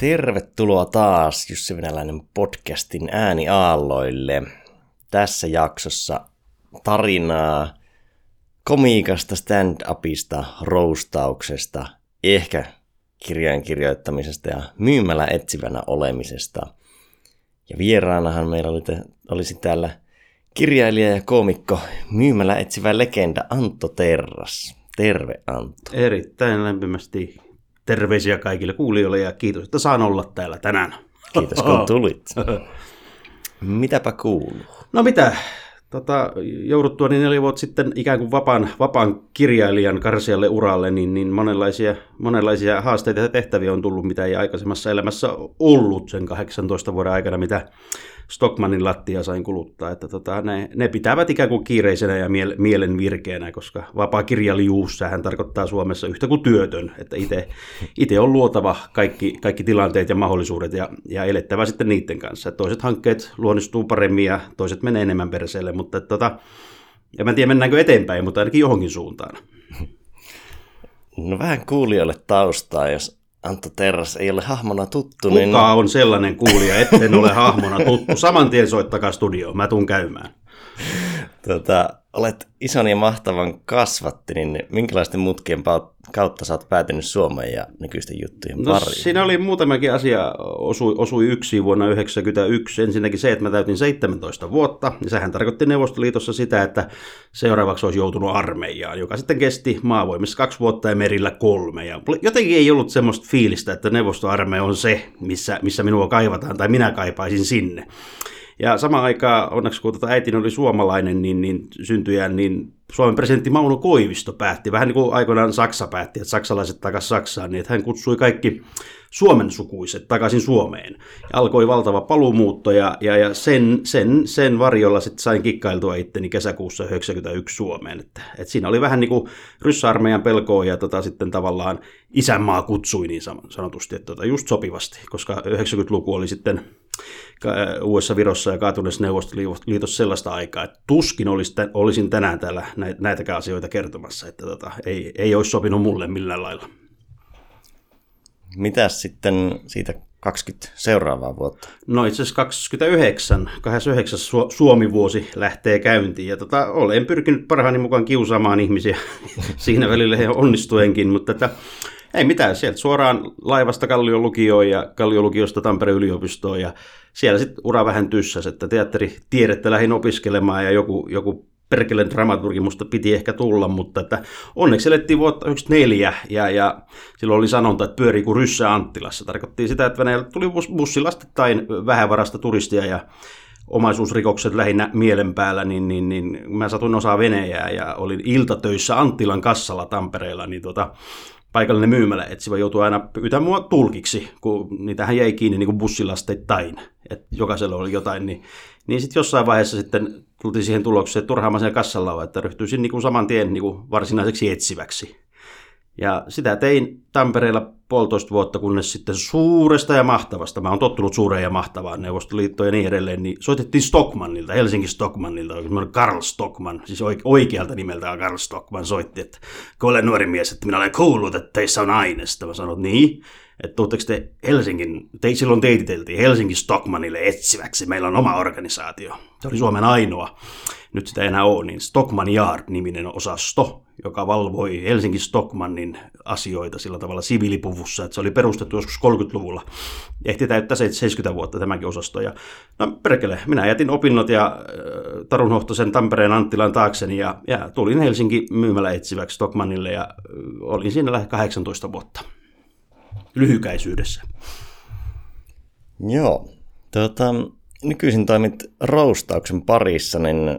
Tervetuloa taas Jussi Venäläinen podcastin ääniaalloille. Tässä jaksossa tarinaa komiikasta, stand-upista, roustauksesta, ehkä kirjan kirjoittamisesta ja myymällä etsivänä olemisesta. Ja vieraanahan meillä oli olisi täällä kirjailija ja koomikko myymällä etsivä legenda Antto Terras. Terve Antto. Erittäin lämpimästi terveisiä kaikille kuulijoille ja kiitos, että saan olla täällä tänään. Kiitos kun tulit. Mitäpä kuuluu? No mitä, tota, jouduttua niin neljä vuotta sitten ikään kuin vapaan, vapaan kirjailijan karsialle uralle, niin, niin monenlaisia, monenlaisia haasteita ja tehtäviä on tullut, mitä ei aikaisemmassa elämässä ollut sen 18 vuoden aikana, mitä Stockmanin lattia sain kuluttaa. Että tota, ne, ne, pitävät ikään kuin kiireisenä ja miele, mielen virkeänä, koska vapaa kirjalijuus, sehän tarkoittaa Suomessa yhtä kuin työtön. Että itse on luotava kaikki, kaikki tilanteet ja mahdollisuudet ja, ja elettävä sitten niiden kanssa. Toiset hankkeet luonnistuu paremmin ja toiset menee enemmän perseelle, mutta että, tota, ja mä en tiedä mennäänkö eteenpäin, mutta ainakin johonkin suuntaan. No vähän kuulijoille taustaa, jos Antto Terras ei ole hahmona tuttu. Kuka niin... on sellainen kuulija, etten ole hahmona tuttu? Saman tien soittakaa studioon, mä tuun käymään. Tota, olet ison ja mahtavan kasvatti, niin minkälaisten mutkien kautta sä oot päätynyt Suomeen ja nykyisten juttujen no, pariin? Siinä oli muutamakin asia, osui, osui yksi vuonna 1991. Ensinnäkin se, että mä täytin 17 vuotta, ja sehän tarkoitti Neuvostoliitossa sitä, että seuraavaksi olisi joutunut armeijaan, joka sitten kesti maavoimissa kaksi vuotta ja merillä kolme. Ja jotenkin ei ollut semmoista fiilistä, että neuvostoarmeija on se, missä, missä minua kaivataan, tai minä kaipaisin sinne. Ja samaan aikaan, onneksi kun tota äitini oli suomalainen, niin, niin syntyjään, niin Suomen presidentti Mauno Koivisto päätti, vähän niin kuin aikoinaan Saksa päätti, että saksalaiset takaisin Saksaan, niin että hän kutsui kaikki Suomen sukuiset takaisin Suomeen. Ja alkoi valtava paluumuutto ja, ja, ja sen, sen, sen varjolla sitten sain kikkailtua itteni kesäkuussa 1991 Suomeen. Että, että siinä oli vähän niin kuin ryssarmeijan pelkoa ja tota, sitten tavallaan isänmaa kutsui niin sanotusti, että tota, just sopivasti, koska 90-luku oli sitten uudessa Virossa ja kaatuneessa Neuvostoliitossa sellaista aikaa, että tuskin olisin tänään täällä näitäkään asioita kertomassa, että tota, ei, ei olisi sopinut mulle millään lailla. Mitäs sitten siitä 20 seuraavaa vuotta? No itse asiassa 29, 29 Suomi-vuosi lähtee käyntiin ja tota, olen pyrkinyt parhaani mukaan kiusaamaan ihmisiä siinä välillä he onnistuenkin, mutta että ei mitään, sieltä suoraan laivasta Kallion lukioon ja Kallion lukiosta Tampereen yliopistoon ja siellä sitten ura vähän tyssäs, että teatteritiedettä lähdin opiskelemaan ja joku, joku perkeleen dramaturgi musta piti ehkä tulla, mutta että onneksi elettiin vuotta 1994 ja, ja silloin oli sanonta, että pyörii kuin ryssä Anttilassa. Tarkoitti sitä, että Venäjällä tuli bussilastettain vähävarasta turistia ja omaisuusrikokset lähinnä mielen päällä, niin, niin, niin mä satuin osaa Venäjää ja olin iltatöissä Anttilan kassalla Tampereella, niin tota, paikallinen myymälä etsivä joutui aina pyytämään mua tulkiksi, kun niitähän jäi kiinni niin kuin bussilasteittain, että jokaisella oli jotain, niin, niin sitten jossain vaiheessa sitten tultiin siihen tulokseen, että turhaan siellä kassalla on, että ryhtyisin niin kuin saman tien niin kuin varsinaiseksi etsiväksi. Ja sitä tein Tampereella puolitoista vuotta, kunnes sitten suuresta ja mahtavasta, mä oon tottunut suureen ja mahtavaan Neuvostoliittoon ja niin edelleen, niin soitettiin Stockmannilta, Helsinki Stockmannilta, Karl Stockman, siis oikealta nimeltään Karl Stockman soitti, että kun olen nuori mies, että minä olen kuullut, että teissä on aineesta. Mä sanoin, niin, että te Helsingin, te, silloin teititeltiin Helsingin Stockmanille etsiväksi, meillä on oma organisaatio. Se oli Suomen ainoa, nyt sitä ei enää ole, niin Stockman Yard-niminen osasto, joka valvoi Helsinki Stockmannin asioita sillä tavalla siviilipuvussa, että se oli perustettu joskus 30-luvulla. Ehti täyttää 70 vuotta tämäkin osasto. Ja, no perkele, minä jätin opinnot ja äh, Tarun Hohtosen Tampereen Anttilan taakseni ja, ja tulin Helsinki myymällä etsiväksi Stockmannille ja äh, olin siinä lähes 18 vuotta lyhykäisyydessä. Joo. Tota, nykyisin toimit roustauksen parissa, niin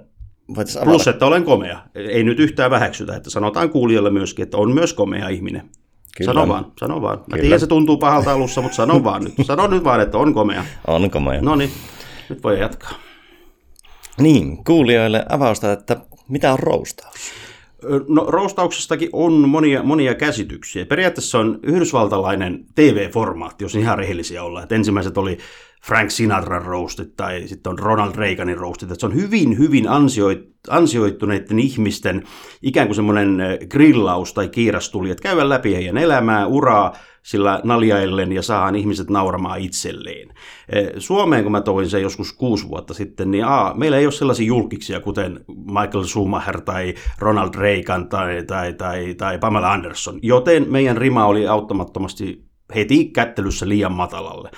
Plus, että olen komea. Ei nyt yhtään väheksytä, että sanotaan kuulijalle myöskin, että on myös komea ihminen. Kyllä. Sano vaan, sano vaan. Mä tiedän, se tuntuu pahalta alussa, mutta sano vaan nyt. Sano nyt vaan, että on komea. On komea. No niin, nyt voi jatkaa. Niin, kuulijoille avausta, että mitä on roustaus? No roustauksestakin on monia, monia käsityksiä. Periaatteessa on yhdysvaltalainen TV-formaatti, jos ihan rehellisiä ollaan. Et ensimmäiset oli Frank Sinatran roastit tai sitten on Ronald Reaganin roastit. Et se on hyvin, hyvin ansioit, ansioittuneiden ihmisten ikään kuin semmoinen grillaus tai kiirastuli, että käydä läpi heidän elämää, uraa, sillä naljaillen ja saadaan ihmiset nauramaan itselleen. Suomeen, kun mä toin sen joskus kuusi vuotta sitten, niin a, meillä ei ole sellaisia julkiksia, kuten Michael Schumacher tai Ronald Reagan tai, tai, tai, tai Pamela Anderson, joten meidän rima oli auttamattomasti heti kättelyssä liian matalalle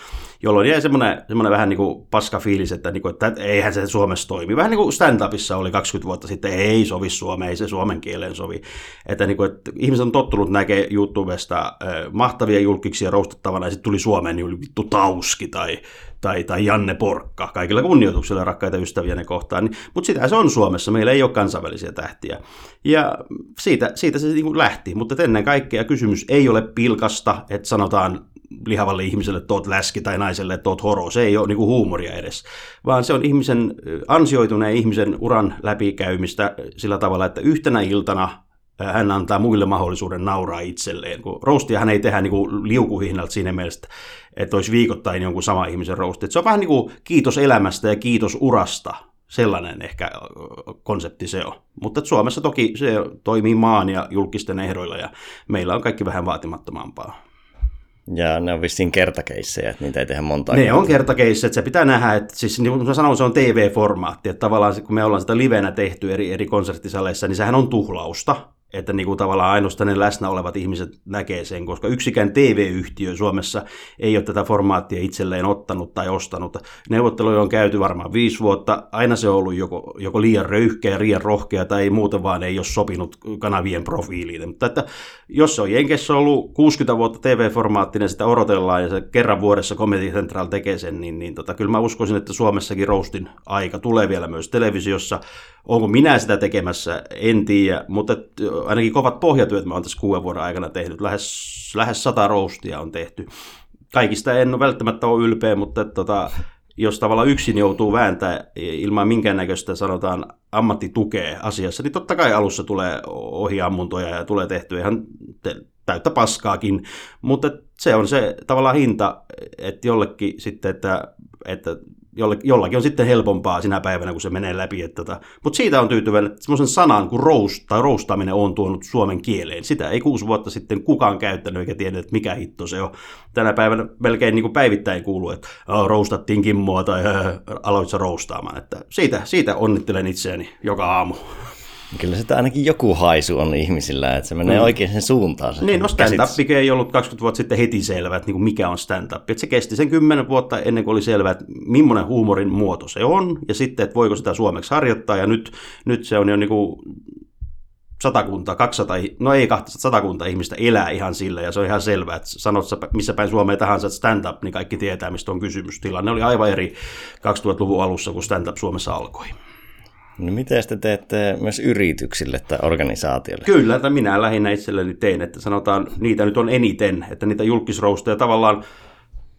jolloin jäi semmoinen, vähän niin kuin paska fiilis, että, niin kuin, että eihän se Suomessa toimi. Vähän niin kuin stand-upissa oli 20 vuotta sitten, ei sovi Suomeen, ei se suomen kielen sovi. Että, niin kuin, että ihmiset on tottunut näkee YouTubesta äh, mahtavia julkiksia roustattavana, ja sitten tuli Suomeen, niin oli vittu Tauski tai, tai, tai Janne Porkka, kaikilla kunnioituksella rakkaita ystäviä ne kohtaan. Niin, mutta sitä se on Suomessa, meillä ei ole kansainvälisiä tähtiä. Ja siitä, siitä se niin kuin lähti, mutta ennen kaikkea kysymys ei ole pilkasta, että sanotaan lihavalle ihmiselle tuot läski tai naiselle tuot horo. Se ei ole niin kuin huumoria edes, vaan se on ihmisen, ansioituneen ihmisen uran läpikäymistä sillä tavalla, että yhtenä iltana hän antaa muille mahdollisuuden nauraa itselleen. Kun roastia hän ei tehdä niin kuin liukuhihnalta siinä mielessä, että olisi viikoittain jonkun sama ihmisen roasti. Se on vähän niin kuin kiitos elämästä ja kiitos urasta. Sellainen ehkä konsepti se on. Mutta Suomessa toki se toimii maan ja julkisten ehdoilla ja meillä on kaikki vähän vaatimattomampaa. Ja ne on vissiin kertakeissejä, että niitä ei tehdä monta Ne kertaa. on kertakeissejä, että se pitää nähdä, että siis niin kuin mä sanoin, se on TV-formaatti, että tavallaan kun me ollaan sitä livenä tehty eri, eri konserttisaleissa, niin sehän on tuhlausta, että niin kuin tavallaan ainoastaan ne läsnä olevat ihmiset näkee sen, koska yksikään TV-yhtiö Suomessa ei ole tätä formaattia itselleen ottanut tai ostanut. Neuvotteluja on käyty varmaan viisi vuotta, aina se on ollut joko, joko liian röyhkeä, liian rohkea tai muuten vaan ei ole sopinut kanavien profiiliin. Mutta että jos se on Jenkessä ollut 60 vuotta TV-formaattinen, sitä odotellaan ja se kerran vuodessa Comedy Central tekee sen, niin, niin tota, kyllä mä uskoisin, että Suomessakin roastin aika tulee vielä myös televisiossa. Onko minä sitä tekemässä, en tiedä, mutta ainakin kovat pohjatyöt mä oon tässä kuuden vuoden aikana tehnyt. Lähes, lähes sata roustia on tehty. Kaikista en ole välttämättä ole ylpeä, mutta tota, jos tavallaan yksin joutuu vääntää ilman minkäännäköistä sanotaan ammattitukea asiassa, niin totta kai alussa tulee ohiammuntoja ja tulee tehtyä ihan täyttä paskaakin, mutta se on se tavallaan hinta, että jollekin sitten, että, että jollakin on sitten helpompaa sinä päivänä, kun se menee läpi. Että tota. Mutta siitä on tyytyväinen, että semmoisen sanan kuin roast tai roustaminen on tuonut suomen kieleen. Sitä ei kuusi vuotta sitten kukaan käyttänyt eikä tiennyt, että mikä hitto se on. Tänä päivänä melkein niin kuin päivittäin kuuluu, että roustattiin Kimmoa tai aloit sä roustaamaan. Että siitä, siitä onnittelen itseäni joka aamu. Kyllä sitä ainakin joku haisu on ihmisillä, että se menee mm. oikein sen suuntaan. Se niin, no stand-up ei ollut 20 vuotta sitten heti selvä, että niin kuin mikä on stand-up. Että se kesti sen 10 vuotta ennen kuin oli selvää, että millainen huumorin muoto se on, ja sitten, että voiko sitä suomeksi harjoittaa, ja nyt, nyt se on jo niin kuin satakunta, 200, no ei 200, satakunta ihmistä elää ihan sillä, ja se on ihan selvää, että sanot sä missä päin Suomeen tahansa, stand-up, niin kaikki tietää, mistä on kysymys. Tilanne oli aivan eri 2000-luvun alussa, kun stand-up Suomessa alkoi. No miten te teette myös yrityksille tai organisaatioille? Kyllä, että minä lähinnä itselleni tein, että sanotaan, niitä nyt on eniten, että niitä julkisrousteja tavallaan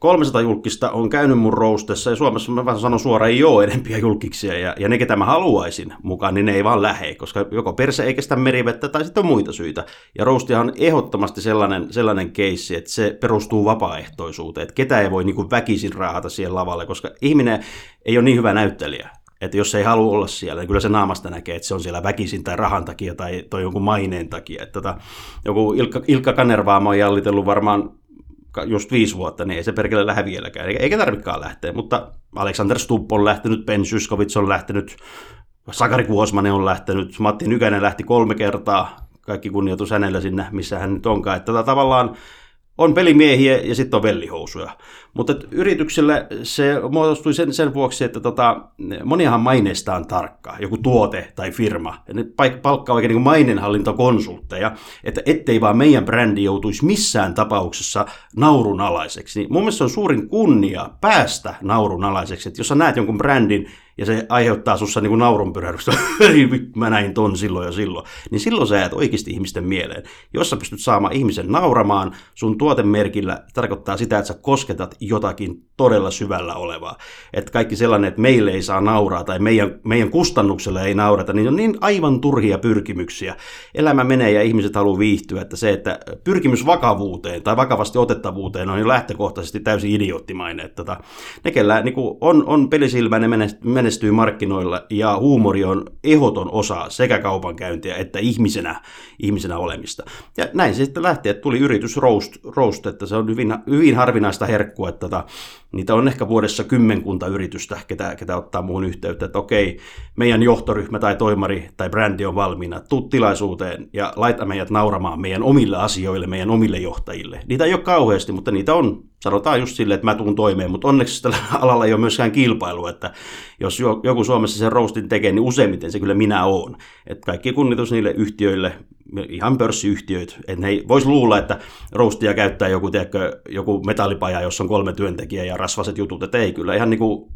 300 julkista on käynyt mun roustessa ja Suomessa mä vähän sanon suoraan, ei ole enempiä julkiksia ja, ja ne, ketä mä haluaisin mukaan, niin ne ei vaan lähe, koska joko perse ei kestä merivettä tai sitten on muita syitä. Ja roustihan on ehdottomasti sellainen, sellainen keissi, että se perustuu vapaaehtoisuuteen, että ketä ei voi niin väkisin raahata siihen lavalle, koska ihminen ei ole niin hyvä näyttelijä että jos ei halua olla siellä, niin kyllä se naamasta näkee, että se on siellä väkisin tai rahan takia tai, toi jonkun maineen takia. Että tota, joku Ilkka, Ilkka Kanervaamo on jallitellut varmaan just viisi vuotta, niin ei se perkele lähde vieläkään, eikä tarvikaan lähteä, mutta Alexander Stubb on lähtenyt, Ben Syskovits on lähtenyt, Sakari Kuosmanen on lähtenyt, Matti Nykänen lähti kolme kertaa, kaikki kunnioitus hänellä sinne, missä hän nyt onkaan, että tota, tavallaan on pelimiehiä ja sitten on vellihousuja. Mutta yritykselle se muodostui sen, sen vuoksi, että tota, moniahan maineista on tarkka, joku tuote tai firma. Ja ne palkkaa oikein niin mainenhallintokonsultteja, että ettei vaan meidän brändi joutuisi missään tapauksessa naurunalaiseksi. Niin mun mielestä se on suurin kunnia päästä naurunalaiseksi, että jos sä näet jonkun brändin, ja se aiheuttaa sussa niin naurunpyrähdystä, mä näin ton silloin ja silloin, niin silloin sä jäät oikeasti ihmisten mieleen. Jos sä pystyt saamaan ihmisen nauramaan sun tuotemerkillä, tarkoittaa sitä, että sä kosketat jotakin todella syvällä olevaa. Että kaikki sellainen, että meille ei saa nauraa tai meidän, meidän kustannuksella ei naurata, niin on niin aivan turhia pyrkimyksiä. Elämä menee ja ihmiset haluaa viihtyä, että se, että pyrkimys vakavuuteen tai vakavasti otettavuuteen on jo lähtökohtaisesti täysin idioottimainen. Että tota, ne, kellä niin on, on pelisilmä, ne menestyy markkinoilla ja huumori on ehdoton osa sekä kaupankäyntiä että ihmisenä, ihmisenä olemista. Ja näin se sitten lähti, että tuli yritys Roast, Roast että se on hyvin, hyvin harvinaista herkkua, että tota, niitä on ehkä vuodessa kymmenkunta yritystä, ketä, ketä ottaa muuhun yhteyttä, että okei, meidän johtoryhmä tai toimari tai brändi on valmiina, tuu tilaisuuteen ja laita meidät nauramaan meidän omille asioille, meidän omille johtajille. Niitä ei ole kauheasti, mutta niitä on, sanotaan just silleen, että mä tuun toimeen, mutta onneksi tällä alalla ei ole myöskään kilpailu, että jos joku Suomessa sen roastin tekee, niin useimmiten se kyllä minä oon. Että kaikki kunnitus niille yhtiöille, ihan pörssiyhtiöt, että ne voisi luulla, että roastia käyttää joku, tiedätkö, joku metallipaja, jossa on kolme työntekijää ja rasvaset jutut, että ei kyllä ihan niin kuin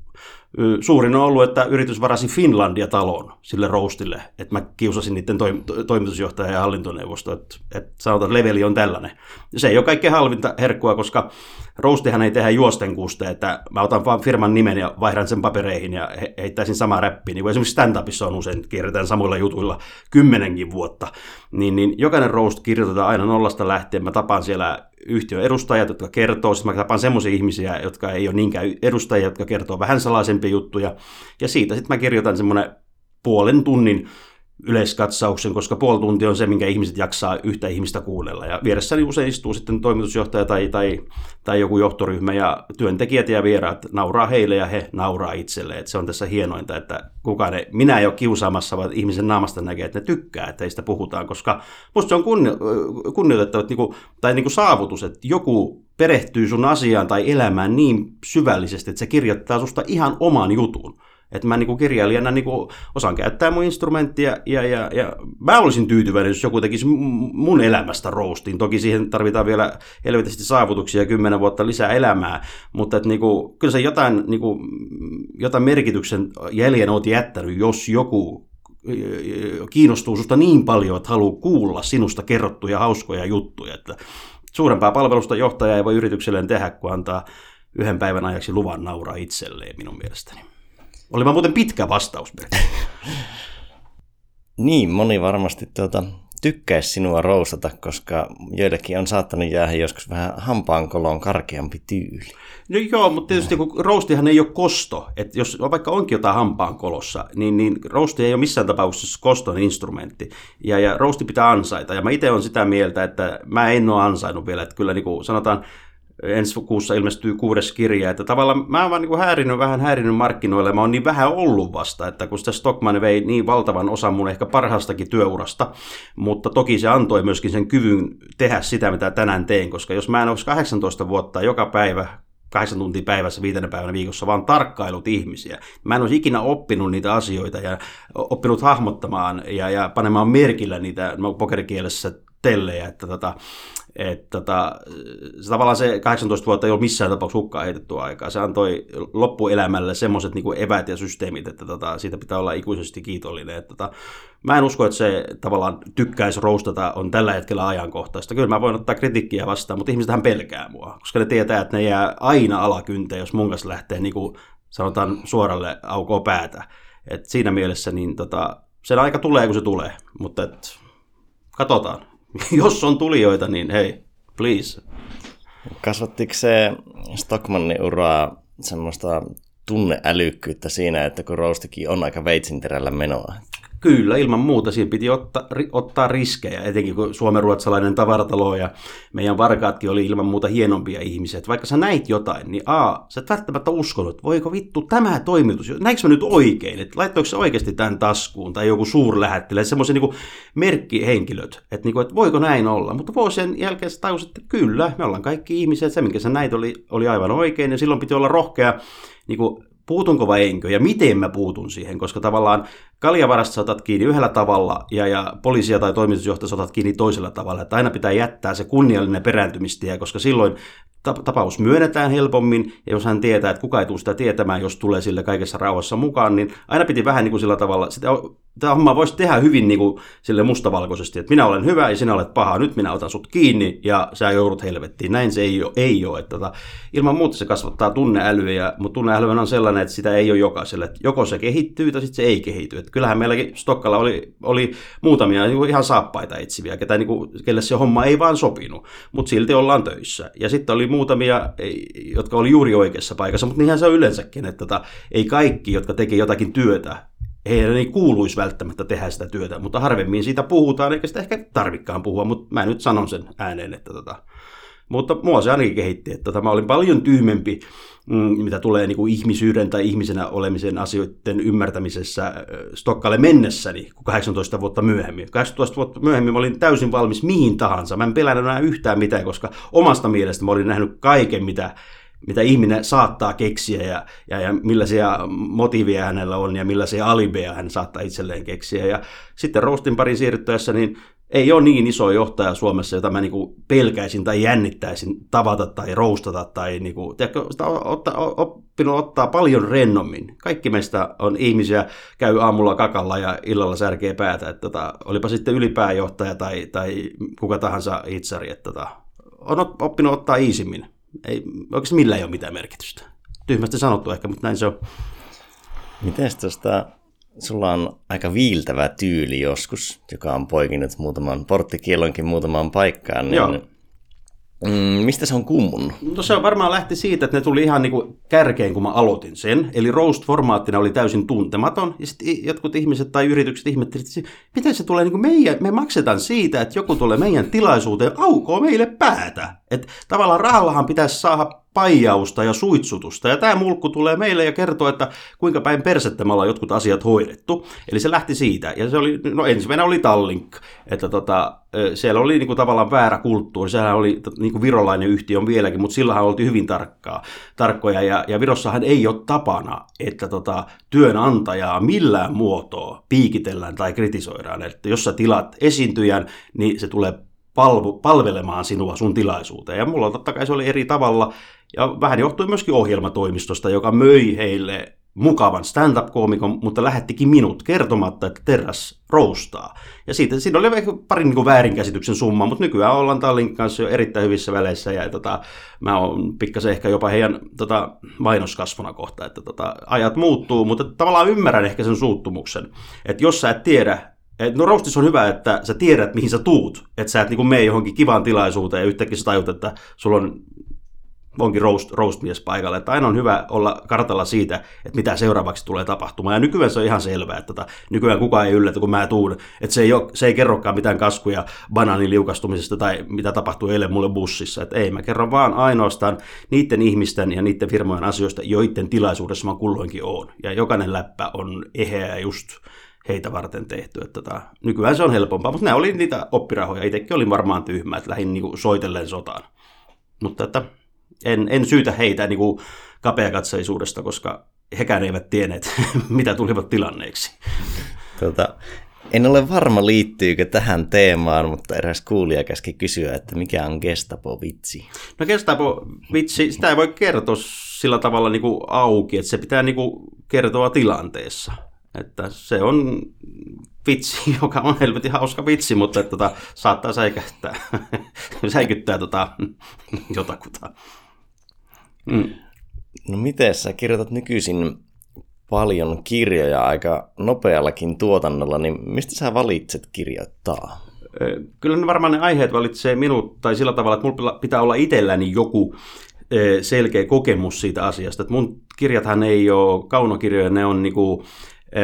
Suurin on ollut, että yritys varasi Finlandia talon sille roastille, että mä kiusasin niiden toimitusjohtaja ja hallintoneuvosto, että, että sanotaan, että leveli on tällainen. Se ei ole kaikkein halvinta herkkua, koska roastihan ei tehdä juosten kuste, että mä otan vaan firman nimen ja vaihdan sen papereihin ja heittäisin sama räppi, niin kuin esimerkiksi stand-upissa on usein, kierretään samoilla jutuilla kymmenenkin vuotta, niin, niin jokainen roast kirjoitetaan aina nollasta lähtien, mä tapaan siellä yhtiön edustajat, jotka kertoo, sitten mä tapaan semmoisia ihmisiä, jotka ei ole niinkään edustajia, jotka kertoo vähän salaisempia juttuja, ja siitä sitten mä kirjoitan semmoinen puolen tunnin yleiskatsauksen, koska puoli tuntia on se, minkä ihmiset jaksaa yhtä ihmistä kuunnella. Ja vieressäni usein istuu sitten toimitusjohtaja tai, tai, tai joku johtoryhmä ja työntekijät ja vieraat nauraa heille ja he nauraa itselleen. Se on tässä hienointa, että kukaan ei, minä ei ole kiusaamassa, vaan ihmisen naamasta näkee, että ne tykkää, että heistä puhutaan, koska musta se on kunni, kunnioitettava niin kuin, tai niin kuin saavutus, että joku perehtyy sun asiaan tai elämään niin syvällisesti, että se kirjoittaa susta ihan oman jutun. Että mä niin kirjailijana niin osaan käyttää mun instrumenttia ja, ja, ja mä olisin tyytyväinen, jos joku tekisi mun elämästä roastin. Toki siihen tarvitaan vielä helvetisti saavutuksia ja kymmenen vuotta lisää elämää, mutta että niin kuin, kyllä se jotain, niin kuin, jotain merkityksen jäljen oot jättänyt, jos joku kiinnostuu susta niin paljon, että haluaa kuulla sinusta kerrottuja hauskoja juttuja. Että suurempaa palvelusta johtaja ei voi yritykselleen tehdä, kun antaa yhden päivän ajaksi luvan nauraa itselleen minun mielestäni. Oli vaan muuten pitkä vastaus. niin, moni varmasti tuota, tykkäisi sinua roustata, koska joillekin on saattanut jäädä joskus vähän hampaankoloon karkeampi tyyli. No joo, mutta tietysti kun roustihan ei ole kosto, että jos vaikka onkin jotain hampaankolossa, niin, niin rousti ei ole missään tapauksessa koston instrumentti, ja, ja rousti pitää ansaita, ja mä itse olen sitä mieltä, että mä en ole ansainnut vielä, että kyllä niin kuin sanotaan, ensi kuussa ilmestyy kuudes kirja, että tavallaan mä oon vaan niin häirinyt, vähän häirinyt markkinoille, mä oon niin vähän ollut vasta, että kun sitä Stockman vei niin valtavan osan mun ehkä parhaastakin työurasta, mutta toki se antoi myöskin sen kyvyn tehdä sitä, mitä tänään teen, koska jos mä en olisi 18 vuotta joka päivä kahdeksan tuntia päivässä, viitenä päivänä viikossa, vaan tarkkailut ihmisiä. Mä en olisi ikinä oppinut niitä asioita ja oppinut hahmottamaan ja, ja panemaan merkillä niitä pokerikielessä tellejä, että tota, että tota, se, tavallaan se 18 vuotta ei ole missään tapauksessa hukkaan heitetty aikaa. Se antoi loppuelämälle semmoiset niin evät ja systeemit, että tota, siitä pitää olla ikuisesti kiitollinen. Että tota, mä en usko, että se tavallaan tykkäisi roustata on tällä hetkellä ajankohtaista. Kyllä mä voin ottaa kritiikkiä vastaan, mutta ihmiset pelkää mua, koska ne tietää, että ne jää aina alakynteen, jos mun kanssa lähtee niin kuin, sanotaan suoralle aukoa päätä. Et siinä mielessä niin tota, sen aika tulee, kun se tulee, mutta et, katsotaan. jos on tulijoita, niin hei, please. Kasvattiko se Stockmannin uraa semmoista tunneälykkyyttä siinä, että kun Roustikin on aika veitsinterällä menoa? Kyllä, ilman muuta. Siinä piti ottaa, ri, ottaa riskejä, etenkin kun suomenruotsalainen tavaratalo ja meidän varkaatkin oli ilman muuta hienompia ihmisiä. Vaikka sä näit jotain, niin a, sä et välttämättä uskonut, voiko vittu tämä toimitus, näinkö mä nyt oikein, että laittoiko se oikeasti tämän taskuun tai joku suurlähettilä, semmoisia niin merkkihenkilöt, että, niin kuin, että voiko näin olla. Mutta vuosien jälkeen sä tajusit, että kyllä, me ollaan kaikki ihmisiä, se minkä sä näit oli, oli aivan oikein ja silloin piti olla rohkea niin kuin, puutunko vai enkö ja miten mä puutun siihen, koska tavallaan kaljavarasta saatat kiinni yhdellä tavalla ja, ja poliisia tai toimitusjohtaja saatat kiinni toisella tavalla, että aina pitää jättää se kunniallinen perääntymistie, koska silloin tapaus myönnetään helpommin, ja jos hän tietää, että kuka ei tule sitä tietämään, jos tulee sille kaikessa rauhassa mukaan, niin aina piti vähän niin kuin sillä tavalla, sitä, tämä homma voisi tehdä hyvin niin kuin sille mustavalkoisesti, että minä olen hyvä ja sinä olet paha, nyt minä otan sut kiinni ja sä joudut helvettiin. Näin se ei ole. Ei ole että tota, ilman muuta se kasvattaa tunneälyä, mutta tunneäly on sellainen, että sitä ei ole jokaiselle. Että joko se kehittyy tai sitten se ei kehity. Että kyllähän meilläkin Stokkalla oli, oli muutamia niin kuin ihan saappaita etsiviä, ketä, niin kuin, kelle se homma ei vaan sopinut, mutta silti ollaan töissä. Ja sitten oli muutamia, jotka oli juuri oikeassa paikassa, mutta niinhän se on yleensäkin, että tota, ei kaikki, jotka tekee jotakin työtä, heidän ei kuuluisi välttämättä tehdä sitä työtä, mutta harvemmin siitä puhutaan, eikä sitä ehkä tarvikkaan puhua, mutta mä nyt sanon sen ääneen, että tota, mutta mua se ainakin kehitti, että tota, mä olin paljon tyhmempi, mitä tulee niin kuin ihmisyyden tai ihmisenä olemisen asioiden ymmärtämisessä Stokkalle mennessäni kuin 18 vuotta myöhemmin. 18 vuotta myöhemmin mä olin täysin valmis mihin tahansa. Mä en pelännyt enää yhtään mitään, koska omasta mielestä mä olin nähnyt kaiken, mitä mitä ihminen saattaa keksiä ja, ja, ja millaisia motiiveja hänellä on ja millaisia alibeja hän saattaa itselleen keksiä. Ja sitten Roostin parin siirryttäessä, niin ei ole niin iso johtaja Suomessa, jota mä niinku pelkäisin tai jännittäisin tavata tai roustata tai niinku, tiedätkö, sitä otta, oppinut ottaa paljon rennommin. Kaikki meistä on ihmisiä, käy aamulla kakalla ja illalla särkee päätä. Että tota, olipa sitten ylipääjohtaja tai, tai kuka tahansa itsari, että tota, on oppinut ottaa iisimmin. Ei, oikeasti millä ei ole mitään merkitystä. Tyhmästi sanottu ehkä, mutta näin se on. Miten tuosta sulla on aika viiltävä tyyli joskus, joka on poikinut muutaman porttikielonkin muutamaan paikkaan, niin Joo. Mm, mistä se on kummun? No se varmaan lähti siitä, että ne tuli ihan niin kuin kärkeen, kun mä aloitin sen. Eli roast-formaattina oli täysin tuntematon. Ja sitten jotkut ihmiset tai yritykset ihmettelivät, että miten se tulee niin kuin meidän, me maksetaan siitä, että joku tulee meidän tilaisuuteen, aukoo meille päätä. Että tavallaan rahallahan pitäisi saada paijausta ja suitsutusta. Ja tämä mulkku tulee meille ja kertoo, että kuinka päin persettä me ollaan jotkut asiat hoidettu. Eli se lähti siitä. Ja se oli, no ensimmäinen oli Tallink, että tota, siellä oli niinku tavallaan väärä kulttuuri. Sehän oli niinku virolainen yhtiö on vieläkin, mutta sillähän oltiin hyvin tarkkaa, tarkkoja. Ja, ja Virossahan ei ole tapana, että tota, työnantajaa millään muotoa piikitellään tai kritisoidaan. Että jos sä tilat esiintyjän, niin se tulee palvelemaan sinua sun tilaisuuteen. Ja mulla totta kai se oli eri tavalla, ja vähän johtui myöskin ohjelmatoimistosta, joka möi heille mukavan stand-up-koomikon, mutta lähettikin minut kertomatta, että Terras roustaa. Ja siitä, siinä oli ehkä pari niin kuin väärinkäsityksen summa, mutta nykyään ollaan Tallin kanssa jo erittäin hyvissä väleissä, ja tota, mä oon pikkasen ehkä jopa heidän tota, mainoskasvuna kohta, että tota, ajat muuttuu, mutta tavallaan ymmärrän ehkä sen suuttumuksen, että jos sä et tiedä, et no roastis on hyvä, että sä tiedät, mihin sä tuut. Että sä et niin mene johonkin kivaan tilaisuuteen ja yhtäkkiä sä tajut, että sulla on onkin roast, roast-mies paikalle. Että aina on hyvä olla kartalla siitä, että mitä seuraavaksi tulee tapahtumaan. Ja nykyään se on ihan selvää, että tota, nykyään kukaan ei yllätä, kun mä tuun. Että se ei, ole, se ei kerrokaan mitään kaskuja banaanin liukastumisesta tai mitä tapahtui eilen mulle bussissa. Että ei, mä kerron vaan ainoastaan niiden ihmisten ja niiden firmojen asioista, joiden tilaisuudessa mä kulloinkin oon. Ja jokainen läppä on eheä just heitä varten tehty. Että tota, nykyään se on helpompaa, mutta nämä oli niitä oppirahoja. Itsekin olin varmaan tyhmä, että lähdin niinku soitellen sotaan. Mutta että en, en syytä heitä niinku kapeakatseisuudesta, koska hekään eivät tienneet, mitä tulivat tilanneeksi. Tota, en ole varma liittyykö tähän teemaan, mutta eräs kuulija käski kysyä, että mikä on Gestapo-vitsi? No Gestapo-vitsi, sitä ei voi kertoa sillä tavalla niin kuin auki, että se pitää niin kuin kertoa tilanteessa. Että se on vitsi, joka on helvetin hauska vitsi, mutta että, tota, saattaa säikäyttää, säikyttää tota, jotakuta. Mm. No miten sä kirjoitat nykyisin paljon kirjoja aika nopeallakin tuotannolla, niin mistä sä valitset kirjoittaa? Kyllä ne varmaan ne aiheet valitsee minut, tai sillä tavalla, että mulla pitää olla itselläni joku selkeä kokemus siitä asiasta. Että mun kirjathan ei ole kaunokirjoja, ne on niinku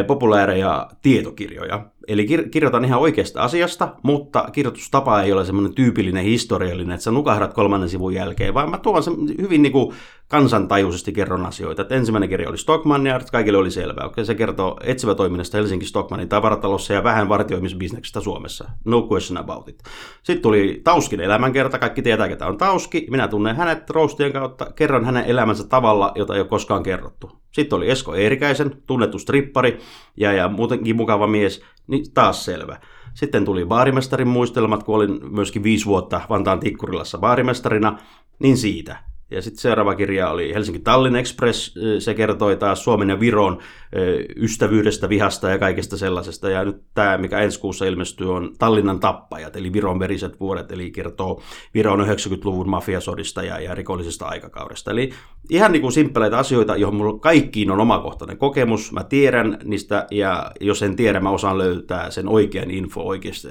populaareja tietokirjoja. Eli kir- kirjoitan ihan oikeasta asiasta, mutta kirjoitustapa ei ole semmoinen tyypillinen historiallinen, että sä nukahdat kolmannen sivun jälkeen, vaan mä tuon sen hyvin niin kuin kansantajuisesti kerron asioita. Et ensimmäinen kirja oli Stockman ja kaikille oli selvää. Okei, se kertoo etsivätoiminnasta Helsinki Stockmanin tavaratalossa ja vähän vartioimisbisneksestä Suomessa. No question about it. Sitten tuli Tauskin elämänkerta. Kaikki tietää, ketä on Tauski. Minä tunnen hänet roostien kautta. Kerron hänen elämänsä tavalla, jota ei ole koskaan kerrottu. Sitten oli Esko Eerikäisen, tunnettu strippari ja, ja muutenkin mukava mies. Niin taas selvä. Sitten tuli baarimestarin muistelmat, kun olin myöskin viisi vuotta Vantaan Tikkurilassa baarimestarina, niin siitä. Ja sitten seuraava kirja oli Helsinki Tallinn Express. Se kertoi taas Suomen ja Viron ystävyydestä, vihasta ja kaikesta sellaisesta. Ja nyt tämä, mikä ensi kuussa ilmestyy, on Tallinnan tappajat, eli Viron veriset vuodet, eli kertoo Viron 90-luvun mafiasodista ja, ja rikollisesta aikakaudesta. Eli ihan niin kuin simppeleitä asioita, johon mulla kaikkiin on omakohtainen kokemus. Mä tiedän niistä ja jos en tiedä, mä osaan löytää sen oikean info oikeista,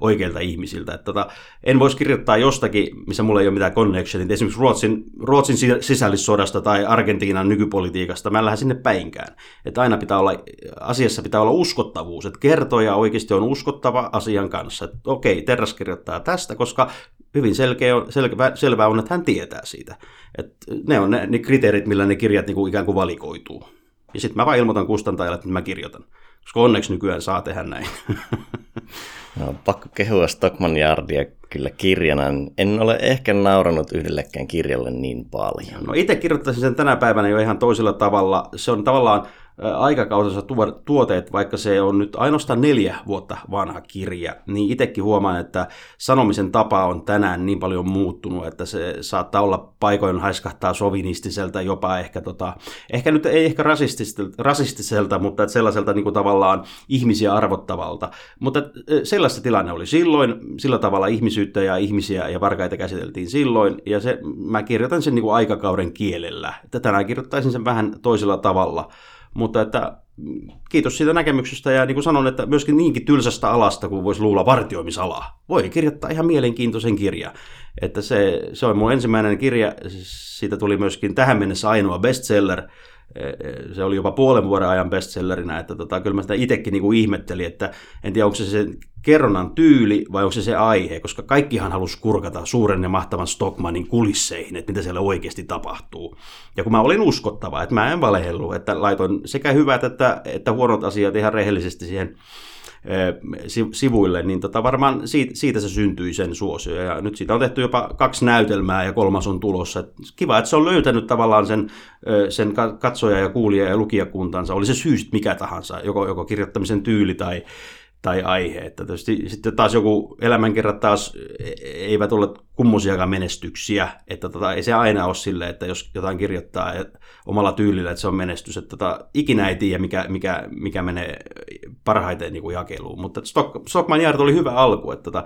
oikeilta ihmisiltä. Että tota, en voisi kirjoittaa jostakin, missä mulla ei ole mitään connectionit, esimerkiksi Ruotsin, Ruotsin sisällissodasta tai Argentiinan nykypolitiikasta. Mä en lähde sinne päinkään. Että aina pitää olla, asiassa pitää olla uskottavuus, että kertoja oikeasti on uskottava asian kanssa. Että okei, Terras kirjoittaa tästä, koska hyvin selkeä on, selvä, selvää on, että hän tietää siitä. Et ne on ne, ne kriteerit, millä ne kirjat niin kuin ikään kuin valikoituu. Ja sitten mä vaan ilmoitan kustantajalle, että mä kirjoitan. Koska onneksi nykyään saa tehdä näin. No, pakko kehua Stockman Yardia kyllä kirjana. En ole ehkä nauranut yhdellekään kirjalle niin paljon. No itse kirjoittaisin sen tänä päivänä jo ihan toisella tavalla. Se on tavallaan aikakautensa tuoteet, vaikka se on nyt ainoastaan neljä vuotta vanha kirja, niin itsekin huomaan, että sanomisen tapa on tänään niin paljon muuttunut, että se saattaa olla paikoin haiskahtaa sovinistiselta, jopa ehkä, tota, ehkä nyt ei ehkä rasistiselta, rasistiselta mutta että sellaiselta niin kuin tavallaan ihmisiä arvottavalta. Mutta sellaista tilanne oli silloin, sillä tavalla ihmisyyttä ja ihmisiä ja varkaita käsiteltiin silloin, ja se, mä kirjoitan sen niin kuin aikakauden kielellä. Että tänään kirjoittaisin sen vähän toisella tavalla. Mutta että kiitos siitä näkemyksestä ja niin kuin sanon, että myöskin niinkin tylsästä alasta kuin voisi luulla vartioimisala. Voi kirjoittaa ihan mielenkiintoisen kirja. Että se, se on mun ensimmäinen kirja, siitä tuli myöskin tähän mennessä ainoa bestseller – se oli jopa puolen vuoden ajan bestsellerinä, että tota, kyllä mä sitä itsekin niin kuin ihmettelin, että en tiedä onko se se kerronnan tyyli vai onko se se aihe, koska kaikkihan halusi kurkata suuren ja mahtavan Stockmanin kulisseihin, että mitä siellä oikeasti tapahtuu. Ja kun mä olin uskottava, että mä en valehellut, että laitoin sekä hyvät että, että huonot asiat ihan rehellisesti siihen sivuille, niin tota varmaan siitä, siitä se syntyi sen suosio. Ja nyt siitä on tehty jopa kaksi näytelmää ja kolmas on tulossa. Et kiva, että se on löytänyt tavallaan sen, sen katsoja ja kuulija ja lukijakuntansa, oli se syystä mikä tahansa, joko, joko kirjoittamisen tyyli tai, tai aihe. Että tietysti sitten taas joku elämänkerrat taas e, eivät ole kummoisiakaan menestyksiä, että tota, ei se aina ole silleen, että jos jotain kirjoittaa omalla tyylillä, että se on menestys, että tota, ikinä ei tiedä, mikä, mikä, mikä menee parhaiten niin kuin jakeluun, mutta Stock, Stockman Yard oli hyvä alku, että tota,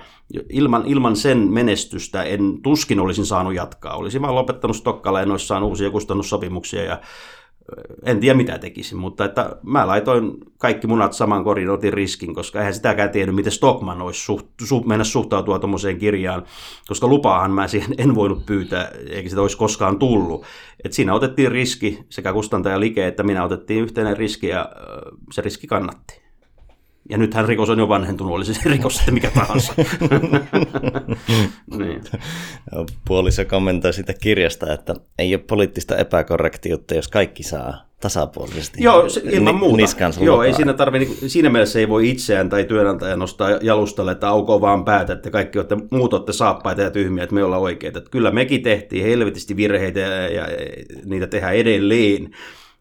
ilman, ilman sen menestystä en tuskin olisin saanut jatkaa, olisin vaan lopettanut Stokkalla, en olisi saanut uusia kustannussopimuksia ja en tiedä mitä tekisin, mutta että mä laitoin kaikki munat saman korin, otin riskin, koska eihän sitäkään tiennyt, miten Stockman olisi suht, su, mennä suhtautua tuommoiseen kirjaan, koska lupaahan mä siihen en voinut pyytää, eikä sitä olisi koskaan tullut. Et siinä otettiin riski, sekä kustantaja Like että minä otettiin yhteinen riski ja se riski kannatti. Ja nythän rikos on jo vanhentunut, olisi se rikos sitten mikä tahansa. niin. Puoliso kommentoi sitä kirjasta, että ei ole poliittista epäkorrektiutta, jos kaikki saa tasapuolisesti Joo, se, ilman ni- muuta. Joo, ei siinä, tarvi, niin, siinä mielessä ei voi itseään tai työnantaja nostaa jalustalle, että auko vaan päätä, että kaikki olette, muut olette saappaita ja tyhmiä, että me ollaan oikeita. Että kyllä mekin tehtiin helvetisti virheitä ja, ja niitä tehdään edelleen.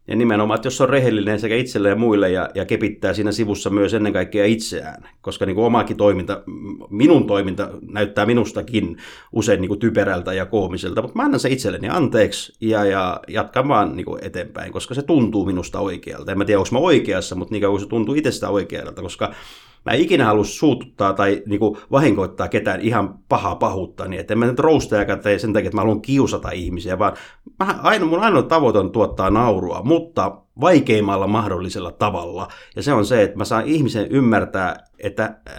Ja nimenomaan, että jos on rehellinen sekä itselle ja muille ja, ja kepittää siinä sivussa myös ennen kaikkea itseään, koska niin kuin omakin toiminta, minun toiminta näyttää minustakin usein niin kuin typerältä ja koomiselta, mutta mä annan se itselleni anteeksi ja, ja jatkan vaan niin kuin eteenpäin, koska se tuntuu minusta oikealta. En mä tiedä, onko mä oikeassa, mutta niin kauan se tuntuu itsestä oikealta, koska mä en ikinä halua suututtaa tai niinku vahingoittaa ketään ihan pahaa pahuutta, niin että en mä nyt roustajakaan tee sen takia, että mä haluan kiusata ihmisiä, vaan mä, aino, mun ainoa tavoite on tuottaa naurua, mutta vaikeimmalla mahdollisella tavalla. Ja se on se, että mä saan ihmisen ymmärtää, että äh,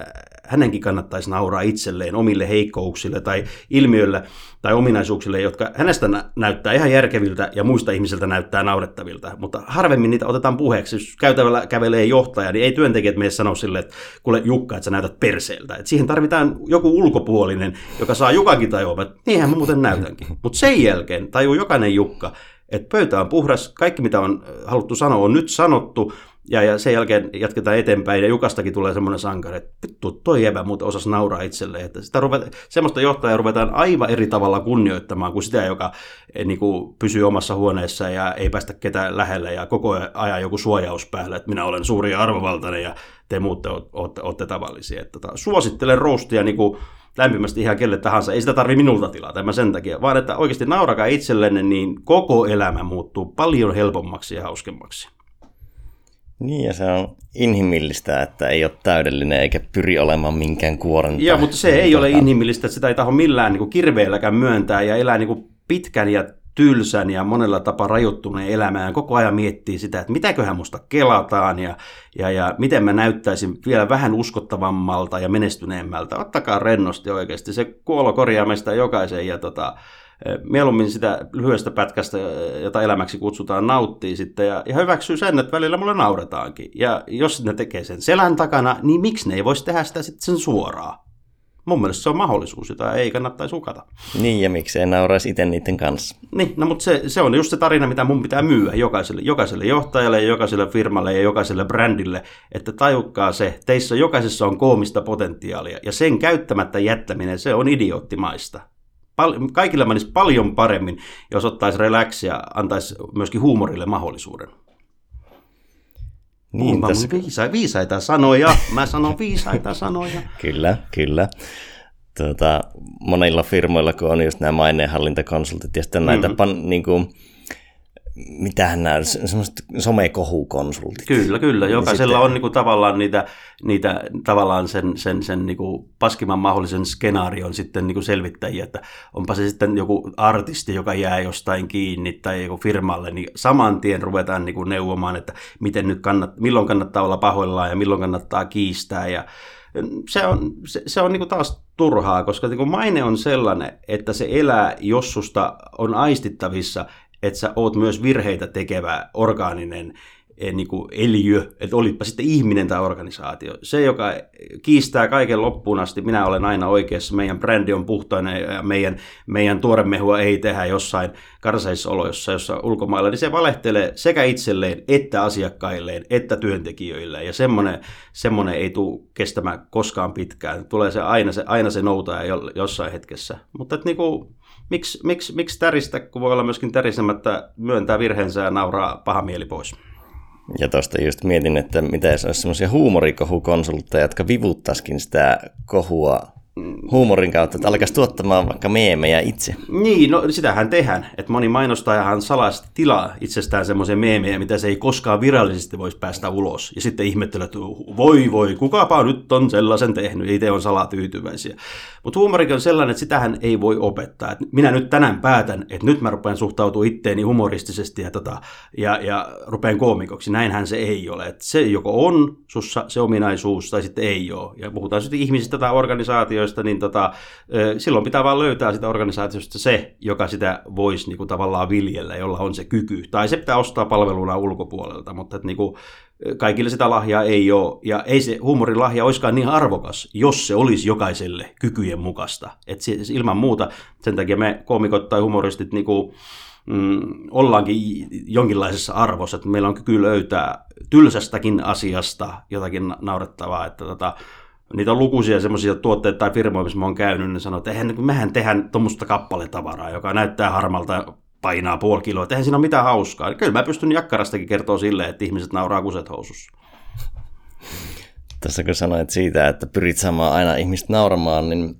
hänenkin kannattaisi nauraa itselleen omille heikkouksille tai ilmiöille tai ominaisuuksille, jotka hänestä näyttää ihan järkeviltä ja muista ihmisiltä näyttää naurettavilta. Mutta harvemmin niitä otetaan puheeksi. Jos käytävällä kävelee johtaja, niin ei työntekijät mene sanoa sille, että kuule Jukka, että sä näytät perseeltä. Et siihen tarvitaan joku ulkopuolinen, joka saa Jukankin tajuamaan, että niinhän mä muuten näytänkin. Mutta sen jälkeen tajuu jokainen Jukka, että pöytä on puhdas, kaikki mitä on haluttu sanoa on nyt sanottu, ja, ja sen jälkeen jatketaan eteenpäin, ja Jukastakin tulee semmoinen sankari, että vittu, toi jäbä muuten osasi nauraa itselleen. Että sitä ruveta, semmoista johtajaa ruvetaan aivan eri tavalla kunnioittamaan kuin sitä, joka eh, niin kuin, pysyy omassa huoneessa ja ei päästä ketään lähelle ja koko ajan joku suojaus päällä, että minä olen suuri ja arvovaltainen ja te muut olette, tavallisia. Että, suosittelen roustia niin kuin, lämpimästi ihan kelle tahansa. Ei sitä tarvi minulta tilata, mä sen takia, vaan että oikeasti naurakaa itsellenne, niin koko elämä muuttuu paljon helpommaksi ja hauskemmaksi. Niin, ja se on inhimillistä, että ei ole täydellinen eikä pyri olemaan minkään kuoren. Joo, mutta se ei ole inhimillistä, että sitä ei taho millään niin kuin kirveelläkään myöntää ja elää niin kuin pitkän ja tylsän ja monella tapaa rajoittuneen elämään koko ajan miettii sitä, että mitäköhän musta kelataan ja, ja, ja miten mä näyttäisin vielä vähän uskottavammalta ja menestyneemmältä. Ottakaa rennosti oikeasti. Se kuolo korjaa meistä jokaisen ja tota, mieluummin sitä lyhyestä pätkästä, jota elämäksi kutsutaan, nauttii sitten ja, ja hyväksyy sen, että välillä mulle nauretaankin. Ja jos ne tekee sen selän takana, niin miksi ne ei voisi tehdä sitä sitten sen suoraan? Mun mielestä se on mahdollisuus, jota ei kannattaisi hukata. Niin, ja miksei nauraisi itse niiden kanssa. Niin, no mutta se, se on just se tarina, mitä mun pitää myyä jokaiselle, jokaiselle johtajalle, jokaiselle firmalle ja jokaiselle brändille, että tajukkaa se, teissä jokaisessa on koomista potentiaalia, ja sen käyttämättä jättäminen, se on idioottimaista. Pal- kaikille menisi paljon paremmin, jos ottaisi relaxia, antaisi myöskin huumorille mahdollisuuden. Niin, tässä... viisa, viisaita sanoja. Mä sanon viisaita sanoja. kyllä, kyllä. Tuota, monilla firmoilla, kun on just nämä maineenhallintakonsultit ja sitten näitä mm-hmm. pan, niin kuin, mitähän nämä, semmoiset somekohukonsultit. Kyllä, kyllä. Jokaisella sitten... on niin kuin, tavallaan niitä, niitä tavallaan sen, sen, sen niin kuin paskimman mahdollisen skenaarion sitten niin kuin selvittäjiä, että onpa se sitten joku artisti, joka jää jostain kiinni tai joku firmalle, niin saman tien ruvetaan niin kuin neuvomaan, että miten nyt kannat, milloin kannattaa olla pahoillaan ja milloin kannattaa kiistää ja se on, se, se on niin kuin taas turhaa, koska niin kuin maine on sellainen, että se elää, jos susta on aistittavissa, että sä oot myös virheitä tekevä orgaaninen eh, niin kuin eliö, että olitpa sitten ihminen tai organisaatio. Se, joka kiistää kaiken loppuun asti, minä olen aina oikeassa, meidän brändi on puhtainen ja meidän, meidän tuoremehua ei tehdä jossain karseissa oloissa, jossa ulkomailla, niin se valehtelee sekä itselleen, että asiakkailleen, että työntekijöille. Ja semmoinen, semmoinen ei tule kestämään koskaan pitkään. Tulee se aina se, aina se noutaa jossain hetkessä. Mutta että niin kuin, miksi, miksi, miksi täristä, kun voi olla myöskin tärisemättä myöntää virheensä ja nauraa paha mieli pois? Ja tuosta just mietin, että mitä jos olisi semmoisia huumorikohukonsultteja, jotka vivuttaisikin sitä kohua huumorin kautta, että alkaisi tuottamaan vaikka meemejä itse. Niin, no sitähän tehdään. Että moni mainostajahan salaisesti tilaa itsestään semmoisia meemejä, mitä se ei koskaan virallisesti voisi päästä ulos. Ja sitten ihmettelee, että voi voi, kukapa nyt on sellaisen tehnyt, itse on salatyytyväisiä. Mutta huumorikin on sellainen, että sitähän ei voi opettaa. Et minä nyt tänään päätän, että nyt mä rupean suhtautumaan itteeni humoristisesti ja, tota, ja, ja rupean koomikoksi. Näinhän se ei ole. Et se joko on sussa se ominaisuus tai sitten ei ole. Ja puhutaan sitten ihmisistä tai organisaatioista, niin tota, silloin pitää vaan löytää sitä organisaatiosta se, joka sitä voisi niin kuin tavallaan viljellä, jolla on se kyky. Tai se pitää ostaa palveluna ulkopuolelta, mutta että niin kuin, kaikille sitä lahjaa ei ole, ja ei se huumorilahja olisikaan niin arvokas, jos se olisi jokaiselle kykyjen mukaista. Et siis ilman muuta, sen takia me koomikot tai humoristit niin kuin, mm, ollaankin jonkinlaisessa arvossa, että meillä on kyky löytää tylsästäkin asiasta jotakin naurettavaa, että tota, niitä on lukuisia semmoisia tuotteita tai firmoja, missä mä oon käynyt, niin sanoo, että eihän, mehän tehdään tuommoista kappaletavaraa, joka näyttää harmalta painaa puoli kiloa, että eihän siinä ole mitään hauskaa. Kyllä mä pystyn jakkarastakin kertoa silleen, että ihmiset nauraa kuset housussa. Tässä kun sanoit siitä, että pyrit saamaan aina ihmistä nauramaan, niin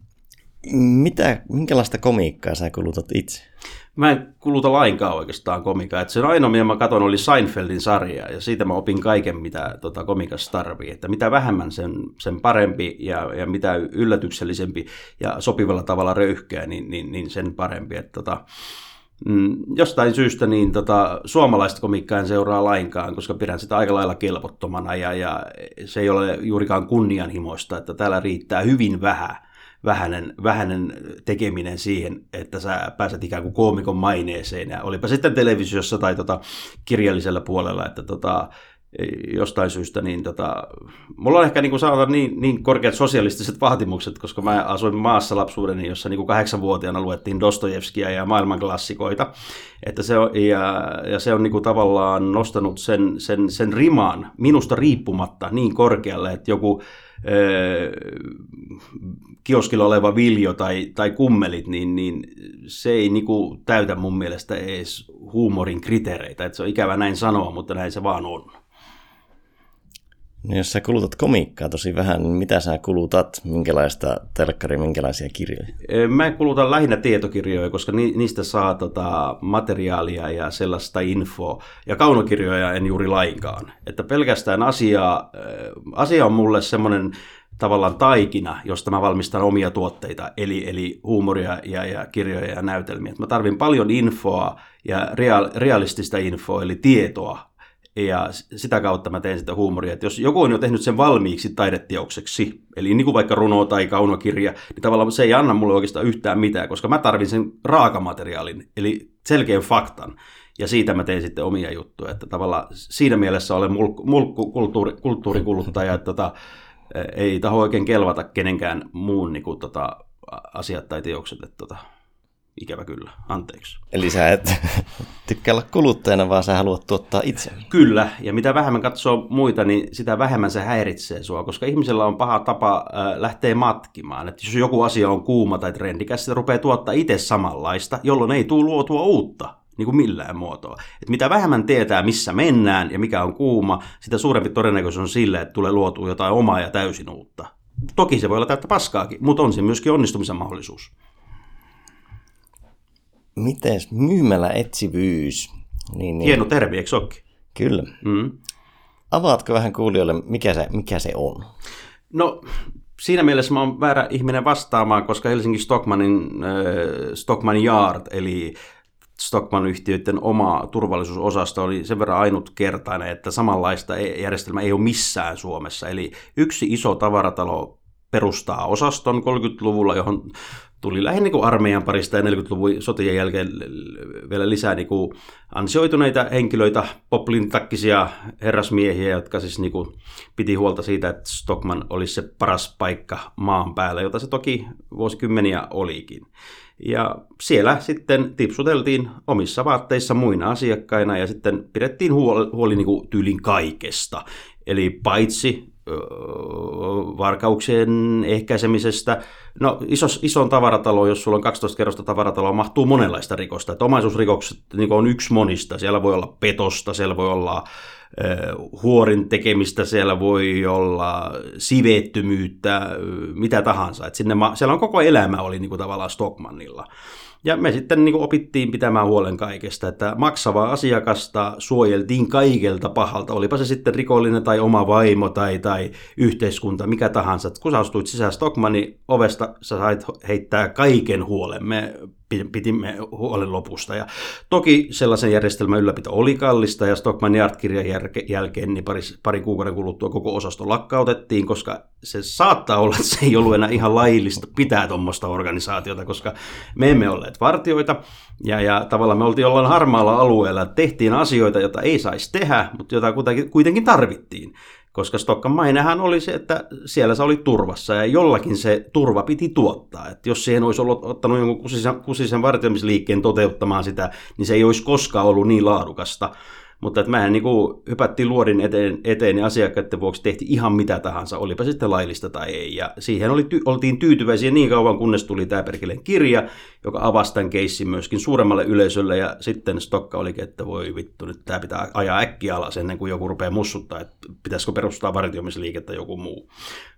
mitä, minkälaista komiikkaa sä kulutat itse? Mä en kuluta lainkaan oikeastaan komiikkaa. Et se ainoa, mitä mä katson, oli Seinfeldin sarja, ja siitä mä opin kaiken, mitä tota, komikassa tarvii. Että mitä vähemmän, sen, sen parempi, ja, ja mitä yllätyksellisempi ja sopivalla tavalla röyhkeä, niin, niin, niin sen parempi. Että, tota, Mm, jostain syystä niin tota, suomalaista komikkaa en seuraa lainkaan, koska pidän sitä aika lailla kelvottomana ja, ja se ei ole juurikaan kunnianhimoista, että täällä riittää hyvin vähän vähänen, vähänen tekeminen siihen, että sä pääset ikään kuin koomikon maineeseen. Ja olipa sitten televisiossa tai tota kirjallisella puolella, että tota, jostain syystä, niin tota, mulla on ehkä niin kuin sanotaan niin, niin korkeat sosialistiset vaatimukset, koska mä asuin maassa lapsuudeni, jossa niin kuin kahdeksanvuotiaana luettiin Dostojevskia ja maailmanklassikoita, että se on, ja, ja se on niin kuin tavallaan nostanut sen, sen, sen rimaan minusta riippumatta niin korkealle, että joku kioskilla oleva viljo tai, tai kummelit, niin, niin se ei niin kuin täytä mun mielestä edes huumorin kriteereitä, että se on ikävä näin sanoa, mutta näin se vaan on. No jos sä kulutat komiikkaa tosi vähän, niin mitä sä kulutat? Minkälaista telkkari, minkälaisia kirjoja? Mä kulutan lähinnä tietokirjoja, koska niistä saa tota materiaalia ja sellaista infoa. Ja kaunokirjoja en juuri lainkaan. Että pelkästään asia, asia on mulle semmoinen tavallaan taikina, josta mä valmistan omia tuotteita, eli, eli huumoria ja, ja kirjoja ja näytelmiä. Mä tarvin paljon infoa ja real, realistista infoa, eli tietoa, ja sitä kautta mä teen sitä huumoria. Että jos joku on jo tehnyt sen valmiiksi taideteokseksi, eli niin kuin vaikka runo tai kaunokirja, niin tavallaan se ei anna mulle oikeastaan yhtään mitään, koska mä tarvin sen raakamateriaalin, eli selkeän faktan. Ja siitä mä teen sitten omia juttuja. Että tavallaan siinä mielessä olen mulkku, mulkku että tota, ei taho oikein kelvata kenenkään muun niin kuin, tota, asiat tai teokset. Että, tota, ikävä kyllä, anteeksi. Eli sä et tykkää olla kuluttajana, vaan sä haluat tuottaa itse. Kyllä, ja mitä vähemmän katsoo muita, niin sitä vähemmän se häiritsee sua, koska ihmisellä on paha tapa äh, lähteä matkimaan. Että jos joku asia on kuuma tai trendikäs, se rupeaa tuottaa itse samanlaista, jolloin ei tule luotua uutta niin kuin millään muotoa. Et mitä vähemmän tietää, missä mennään ja mikä on kuuma, sitä suurempi todennäköisyys on sille, että tulee luotua jotain omaa ja täysin uutta. Toki se voi olla täyttä paskaakin, mutta on se myöskin onnistumisen mahdollisuus. Miten myymällä etsivyys? Niin, niin. Hieno termi, eikö sokki? Kyllä. Mm. Avaatko vähän kuulijoille, mikä se, mikä se on? No, siinä mielessä mä oon väärä ihminen vastaamaan, koska Helsingin Stockmanin, äh, Stockman Yard, eli Stockman-yhtiöiden oma turvallisuusosasto oli sen verran ainutkertainen, että samanlaista e- järjestelmää ei ole missään Suomessa. Eli yksi iso tavaratalo perustaa osaston 30-luvulla, johon tuli lähinnä niin kuin armeijan parista ja 40-luvun sotien jälkeen vielä lisää niin kuin ansioituneita henkilöitä, poplin-takkisia herrasmiehiä, jotka siis niin kuin piti huolta siitä, että Stockman olisi se paras paikka maan päällä, jota se toki vuosikymmeniä olikin. Ja siellä sitten tipsuteltiin omissa vaatteissa muina asiakkaina ja sitten pidettiin huoli, huoli niin kuin tyylin kaikesta. Eli paitsi varkauksien ehkäisemisestä. No isos, ison tavaratalo, jos sulla on 12 kerrosta tavarataloa, mahtuu monenlaista rikosta. Että omaisuusrikokset niin on yksi monista. Siellä voi olla petosta, siellä voi olla huorin tekemistä, siellä voi olla siveettömyyttä, mitä tahansa. Et sinne, siellä on koko elämä oli niin kuin tavallaan Stockmannilla. Ja me sitten niin opittiin pitämään huolen kaikesta, että maksavaa asiakasta suojeltiin kaikelta pahalta, olipa se sitten rikollinen tai oma vaimo tai, tai yhteiskunta, mikä tahansa. Kun sä astuit sisään Stockmannin ovesta, sä sait heittää kaiken huolen. Me pitimme huolen lopusta. Ja toki sellaisen järjestelmän ylläpito oli kallista ja Stockman Yard-kirjan jälkeen niin pari, pari kuukauden kuluttua koko osasto lakkautettiin, koska se saattaa olla, että se ei ollut enää ihan laillista pitää tuommoista organisaatiota, koska me emme olleet vartioita. Ja, ja tavallaan me oltiin jollain harmaalla alueella, tehtiin asioita, joita ei saisi tehdä, mutta joita kuitenkin tarvittiin koska Stokkan mainehan oli se, että siellä se oli turvassa ja jollakin se turva piti tuottaa. Että jos siihen olisi ollut, ottanut jonkun kusisen, kusisen vartioimisliikkeen toteuttamaan sitä, niin se ei olisi koskaan ollut niin laadukasta. Mutta että mehän niin hypättiin luodin eteen, eteen ja asiakkaiden vuoksi tehti ihan mitä tahansa, olipa sitten laillista tai ei. Ja siihen oli, oltiin tyytyväisiä niin kauan, kunnes tuli tämä perkeleen kirja, joka avasi tämän keissin myöskin suuremmalle yleisölle. Ja sitten Stokka olikin, että voi vittu, nyt tämä pitää ajaa äkkiä alas ennen kuin joku rupeaa mussuttaa, että pitäisikö perustaa vartioimisliikettä joku muu.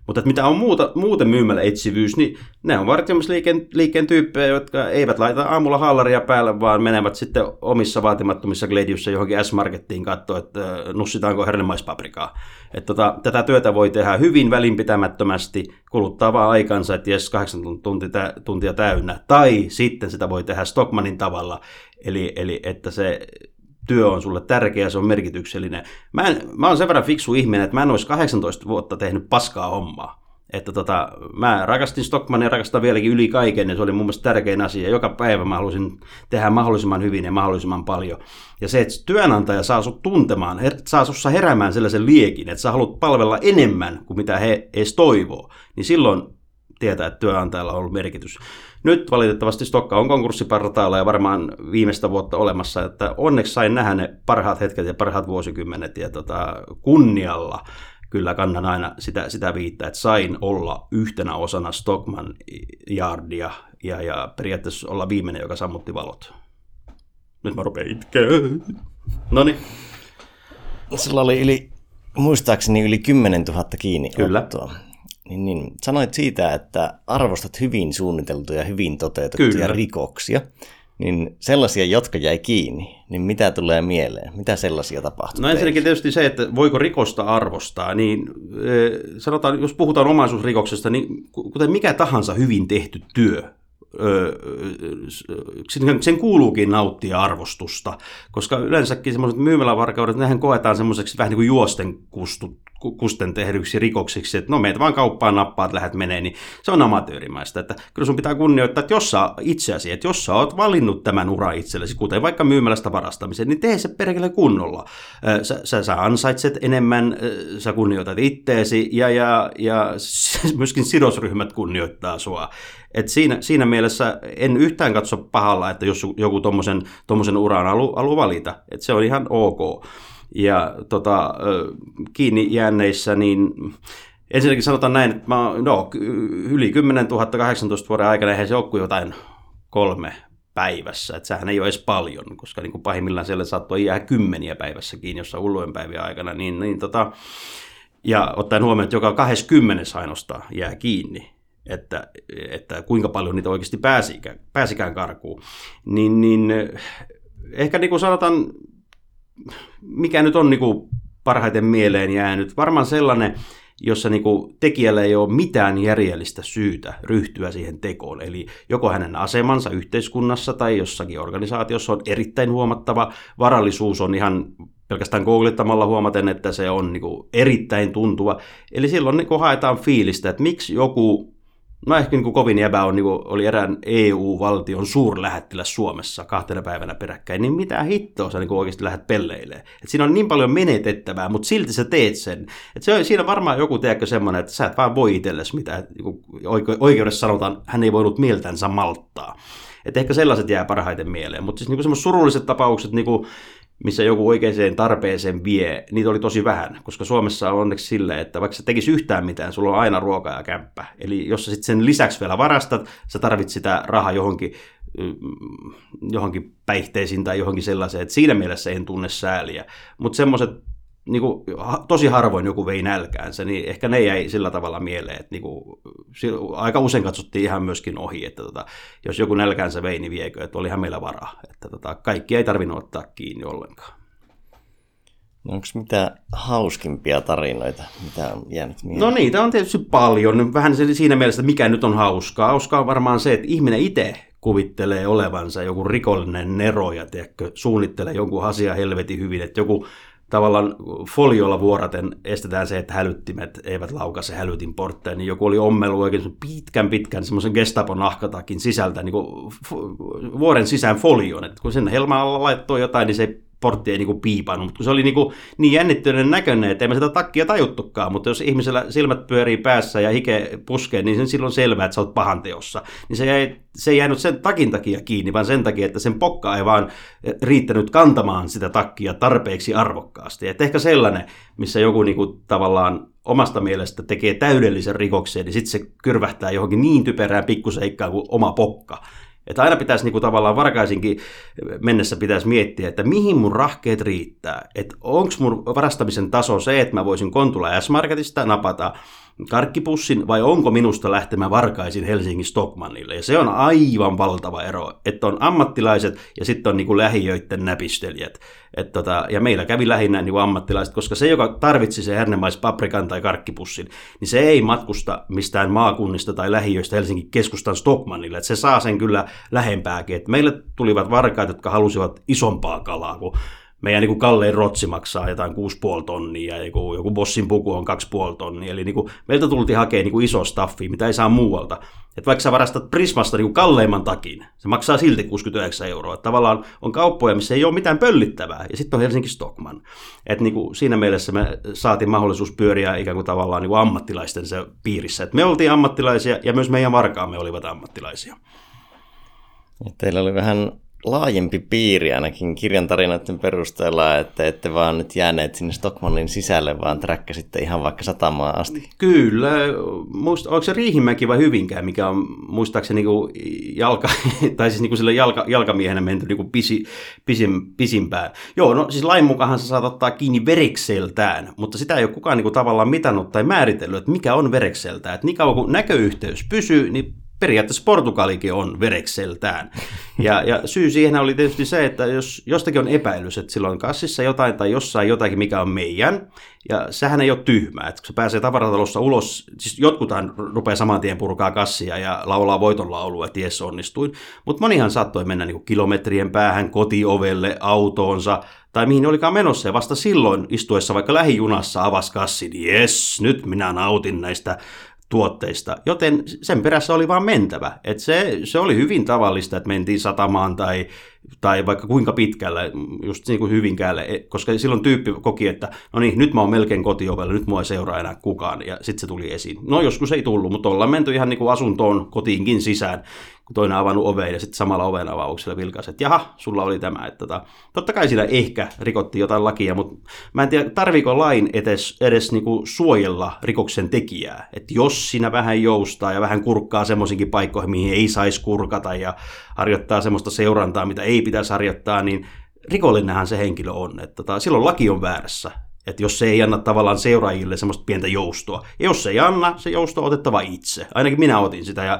Mutta mitä on muuta, muuten myymällä etsivyys, niin ne on vartioimisliikkeen liikkeen tyyppejä, jotka eivät laita aamulla hallaria päälle, vaan menevät sitten omissa vaatimattomissa Gladiussa johonkin S-Markettiin katsoa, että nussitaanko hernemaispaprikaa. Että tota, tätä työtä voi tehdä hyvin välinpitämättömästi, kuluttaa vaan aikansa, että jes 8 tuntia, tuntia täynnä. Tai sitten sitä voi tehdä Stockmanin tavalla, eli, eli että se työ on sulle tärkeä, se on merkityksellinen. Mä, en, mä oon sen verran fiksu ihminen, että mä en olisi 18 vuotta tehnyt paskaa hommaa. Että tota, mä rakastin Stockmania rakastan vieläkin yli kaiken, ja se oli mun mielestä tärkein asia. Joka päivä mä halusin tehdä mahdollisimman hyvin ja mahdollisimman paljon. Ja se, että työnantaja saa sut tuntemaan, her, saa sussa heräämään sellaisen liekin, että sä haluat palvella enemmän kuin mitä he edes toivoo, niin silloin tietää, että työnantajalla on ollut merkitys. Nyt valitettavasti Stokka on konkurssipartaalla ja varmaan viimeistä vuotta olemassa, että onneksi sain nähdä ne parhaat hetket ja parhaat vuosikymmenet ja tota, kunnialla kyllä kannan aina sitä, sitä viittaa, että sain olla yhtenä osana Stockman Yardia ja, ja periaatteessa olla viimeinen, joka sammutti valot. Nyt mä rupean itkeä. No niin. Sulla oli yli, muistaakseni yli 10 000 kiinni. Kyllä. Ottoa. Niin, niin. Sanoit siitä, että arvostat hyvin suunniteltuja, hyvin toteutettuja Kyllä. rikoksia. niin sellaisia, jotka jäi kiinni, niin mitä tulee mieleen? Mitä sellaisia tapahtuu? No ensinnäkin tietysti se, että voiko rikosta arvostaa, niin sanotaan, jos puhutaan omaisuusrikoksesta, niin kuten mikä tahansa hyvin tehty työ, sen kuuluukin nauttia arvostusta, koska yleensäkin semmoiset myymälävarkaudet, nehän koetaan semmoiseksi vähän niin kuin juosten kustut, kusten tehdyksi rikoksiksi, että no meitä vaan kauppaan nappaat, lähdet menee, niin se on amatöörimäistä. Että kyllä sun pitää kunnioittaa, että jos sä itseäsi, että jos sä oot valinnut tämän ura itsellesi, kuten vaikka myymälästä varastamisen, niin tee se perkele kunnolla. Sä, sä, sä ansaitset enemmän, sä kunnioitat itteesi ja, ja, ja myöskin sidosryhmät kunnioittaa sua. Et siinä, siinä mielessä en yhtään katso pahalla, että jos joku tuommoisen uran haluaa valita. Et se on ihan ok. Ja tota, kiinni jääneissä, niin ensinnäkin sanotaan näin, että mä, no, yli 10 000 18 vuoden aikana eihän se ole kuin jotain kolme päivässä. Että sehän ei ole edes paljon, koska niin kuin pahimmillaan siellä saattoi jää kymmeniä päivässäkin, jossa hullujen päivien aikana. Niin, niin tota, ja ottaen huomioon, että joka 20 ainoastaan jää kiinni, että, että kuinka paljon niitä oikeasti pääsikään, pääsikään karkuun, niin, niin ehkä niin kuin sanotaan, mikä nyt on niin kuin parhaiten mieleen jäänyt, varmaan sellainen, jossa niin kuin tekijällä ei ole mitään järjellistä syytä ryhtyä siihen tekoon. Eli joko hänen asemansa yhteiskunnassa tai jossakin organisaatiossa on erittäin huomattava, varallisuus on ihan pelkästään googlettamalla huomaten, että se on niin kuin erittäin tuntuva. Eli silloin niin kuin haetaan fiilistä, että miksi joku No ehkä niin kuin kovin jäbä on, niin kuin oli erään EU-valtion suurlähettiläs Suomessa kahtena päivänä peräkkäin, niin mitä hittoa sä niin kuin oikeasti lähdet pelleilemään. Siinä on niin paljon menetettävää, mutta silti sä teet sen. Et se on, siinä varmaan joku teekö semmoinen, että sä et vaan voi itsellesi mitä niin oikeudessa sanotaan, hän ei voinut mieltänsä malttaa. Et ehkä sellaiset jää parhaiten mieleen, mutta siis niin semmoiset surulliset tapaukset, niin kuin missä joku oikeaan tarpeeseen vie, niitä oli tosi vähän, koska Suomessa on onneksi silleen, että vaikka sä tekisi yhtään mitään, sulla on aina ruoka ja kämppä. Eli jos sä sitten sen lisäksi vielä varastat, sä tarvit sitä rahaa johonkin, mm, johonkin päihteisiin tai johonkin sellaiseen, että siinä mielessä en tunne sääliä. Mutta semmoiset niin kuin, tosi harvoin joku vei nälkäänsä, niin ehkä ne jäi sillä tavalla mieleen, että niin kuin, aika usein katsottiin ihan myöskin ohi, että tota, jos joku nälkäänsä vei, niin viekö, että olihan meillä varaa. Että tota, kaikki ei tarvinnut ottaa kiinni ollenkaan. No onko mitä hauskimpia tarinoita, mitä on jäänyt mieleen? No niitä on tietysti paljon. Vähän siinä mielessä, mikä nyt on hauskaa. Hauskaa on varmaan se, että ihminen itse kuvittelee olevansa joku rikollinen nero ja tiedätkö, suunnittelee jonkun asian helvetin hyvin, että joku tavallaan foliolla vuoraten estetään se, että hälyttimet eivät laukase hälytin portteja, niin joku oli ommelu oikein pitkän pitkän semmoisen gestapon nahkatakin sisältä niin kuin vuoren sisään folion, että kun sen helmalla laittoi jotain, niin se portti ei niinku piipannut, mutta kun se oli niinku niin jännittyneiden näköinen, että ei me sitä takkia tajuttukaan, mutta jos ihmisellä silmät pyörii päässä ja hike puskee, niin sen silloin selvää, että sä oot pahan teossa. Niin se, ei, se ei jäänyt sen takin takia kiinni, vaan sen takia, että sen pokka ei vaan riittänyt kantamaan sitä takkia tarpeeksi arvokkaasti. Että ehkä sellainen, missä joku niinku tavallaan omasta mielestä tekee täydellisen rikoksen, niin sitten se kyrvähtää johonkin niin typerään pikkuseikkaan kuin oma pokka. Että aina pitäisi niin kuin tavallaan varkaisinkin mennessä pitäisi miettiä, että mihin mun rahkeet riittää. Että onko mun varastamisen taso se, että mä voisin Kontula S-Marketista napata karkkipussin vai onko minusta lähtemä varkaisin Helsingin Stockmannille. Ja se on aivan valtava ero, että on ammattilaiset ja sitten on niinku lähiöiden näpistelijät. Et tota, ja meillä kävi lähinnä niinku ammattilaiset, koska se, joka tarvitsi se hernemais paprikan tai karkkipussin, niin se ei matkusta mistään maakunnista tai lähiöistä Helsingin keskustan Stockmannille. Et se saa sen kyllä lähempääkin. Et meille tulivat varkaat, jotka halusivat isompaa kalaa kuin meidän niin kuin kallein rotsi maksaa jotain 6,5 tonnia ja joku, joku bossin puku on 2,5 tonnia. Eli niin kuin, meiltä tultiin hakemaan niin kuin iso staffi, mitä ei saa muualta. Et vaikka sä varastat Prismasta niin kuin kalleimman takin, se maksaa silti 69 euroa. Et tavallaan on kauppoja, missä ei ole mitään pöllittävää. Ja sitten on Helsinki Stockman. Et niin kuin siinä mielessä me saatiin mahdollisuus pyöriä ikään kuin tavallaan niin kuin ammattilaisten se piirissä. Et me oltiin ammattilaisia ja myös meidän varkaamme olivat ammattilaisia. Teillä oli vähän laajempi piiri ainakin kirjan tarinoiden perusteella, että ette vaan nyt jääneet sinne Stockmannin sisälle, vaan träkkäsitte ihan vaikka satamaan asti. Kyllä. Muist, onko se Riihimäki vai Hyvinkään, mikä on muistaakseni niin jalka, tai siis niin sille jalka, jalkamiehenä menty niin pisi, pisin, pisimpään. Joo, no siis lain mukaan se saat ottaa kiinni verekseltään, mutta sitä ei ole kukaan niin kuin tavallaan mitannut tai määritellyt, että mikä on verekseltään. Että niin kauan kuin näköyhteys pysyy, niin periaatteessa Portugalikin on verekseltään. Ja, ja syy siihen oli tietysti se, että jos jostakin on epäilys, että sillä on kassissa jotain tai jossain jotakin, mikä on meidän, ja sehän ei ole tyhmää, että kun se pääsee tavaratalossa ulos, siis jotkuthan rupeaa saman tien purkaa kassia ja laulaa voitonlaulua, että jes onnistuin, mutta monihan saattoi mennä niin kilometrien päähän kotiovelle, autoonsa, tai mihin olikaan menossa, ja vasta silloin istuessa vaikka lähijunassa avasi kassin, jes, nyt minä nautin näistä tuotteista, joten sen perässä oli vaan mentävä. Et se, se oli hyvin tavallista, että mentiin satamaan tai, tai vaikka kuinka pitkälle, just niin kuin Hyvinkäälle, e, koska silloin tyyppi koki, että no niin, nyt mä oon melkein kotiovella, nyt mua ei seuraa enää kukaan, ja sitten se tuli esiin. No joskus ei tullut, mutta ollaan menty ihan niin kuin asuntoon kotiinkin sisään, toinen avannut oveen ja sitten samalla oven avauksella vilkaisi, että jaha, sulla oli tämä. Että tota, totta kai sillä ehkä rikotti jotain lakia, mutta mä en tiedä, tarviiko lain edes, edes niinku suojella rikoksen tekijää. Että jos siinä vähän joustaa ja vähän kurkkaa semmoisinkin paikkoihin, mihin ei saisi kurkata ja harjoittaa semmoista seurantaa, mitä ei pitäisi harjoittaa, niin rikollinenhan se henkilö on. Että tota, silloin laki on väärässä. Että jos se ei anna tavallaan seuraajille semmoista pientä joustoa. Ja jos se ei anna, se jousto on otettava itse. Ainakin minä otin sitä ja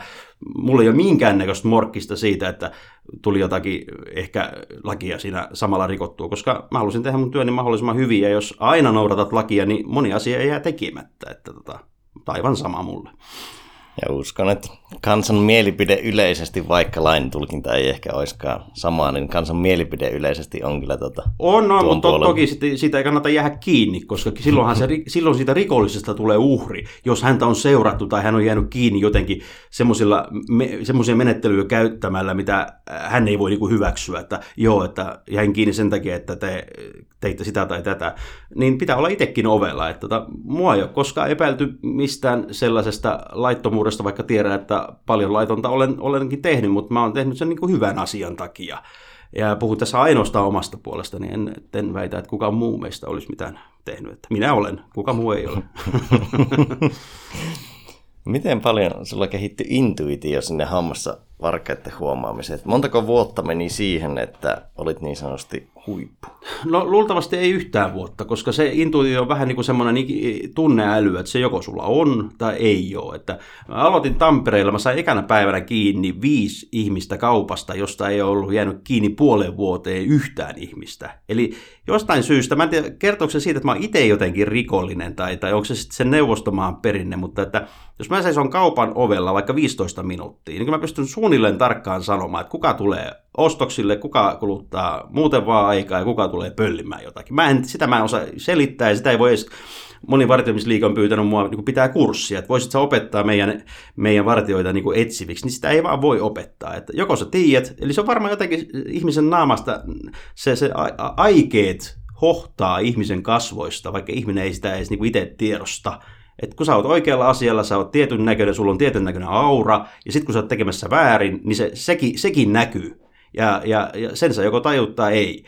mulla ei ole minkäännäköistä morkkista siitä, että tuli jotakin ehkä lakia siinä samalla rikottua, koska mä halusin tehdä mun työni mahdollisimman hyvin ja jos aina noudatat lakia, niin moni asia ei jää tekemättä. Että tota, aivan sama mulle. Ja uskon, että kansan mielipide yleisesti, vaikka lain tulkinta ei ehkä olisikaan sama, niin kansan mielipide yleisesti on kyllä tota, On, no, mutta to- toki siitä ei kannata jäädä kiinni, koska silloinhan se, silloin siitä rikollisesta tulee uhri, jos häntä on seurattu tai hän on jäänyt kiinni jotenkin semmoisia me, menettelyjä käyttämällä, mitä hän ei voi niinku hyväksyä, että joo, että jäin kiinni sen takia, että te teitte sitä tai tätä, niin pitää olla itsekin ovella. Että tota, mua ei ole koskaan epäilty mistään sellaisesta laittomuudesta, vaikka tiedän, että paljon laitonta olen, olenkin tehnyt, mutta mä oon tehnyt sen niin kuin hyvän asian takia. Ja puhun tässä ainoastaan omasta puolesta, niin en, en väitä, että kukaan muu meistä olisi mitään tehnyt. Että minä olen, kuka muu ei ole. Miten paljon sulla kehittyi intuitio sinne hammassa varkaiden huomaamiseen? Montako vuotta meni siihen, että olit niin sanotusti huippu? No luultavasti ei yhtään vuotta, koska se intuitio on vähän niin kuin semmoinen tunneäly, että se joko sulla on tai ei ole. Että mä aloitin Tampereella, mä sain ekana päivänä kiinni viisi ihmistä kaupasta, josta ei ollut jäänyt kiinni puolen vuoteen yhtään ihmistä. Eli jostain syystä, mä en tiedä, kertooko se siitä, että mä oon itse jotenkin rikollinen tai, tai onko se sitten sen neuvostomaan perinne, mutta että jos mä seison kaupan ovella vaikka 15 minuuttia, niin mä pystyn suunnilleen tarkkaan sanomaan, että kuka tulee ostoksille, kuka kuluttaa muuten vaan aikaa ja kuka tulee pöllimään jotakin. Mä en, sitä mä en osaa selittää ja sitä ei voi edes moni vartioimisliike on pyytänyt mua niin pitää kurssia, että voisit sä opettaa meidän, meidän vartioita niin etsiviksi, niin sitä ei vaan voi opettaa. Että joko sä tiedät, eli se on varmaan jotenkin ihmisen naamasta se, se aikeet hohtaa ihmisen kasvoista, vaikka ihminen ei sitä edes niin itse tiedosta. että kun sä oot oikealla asialla, sä oot tietyn näköinen, sulla on tietyn näköinen aura, ja sitten kun sä oot tekemässä väärin, niin se, sekin, sekin näkyy. Ja, ja, ja sen sä joko tajuttaa ei.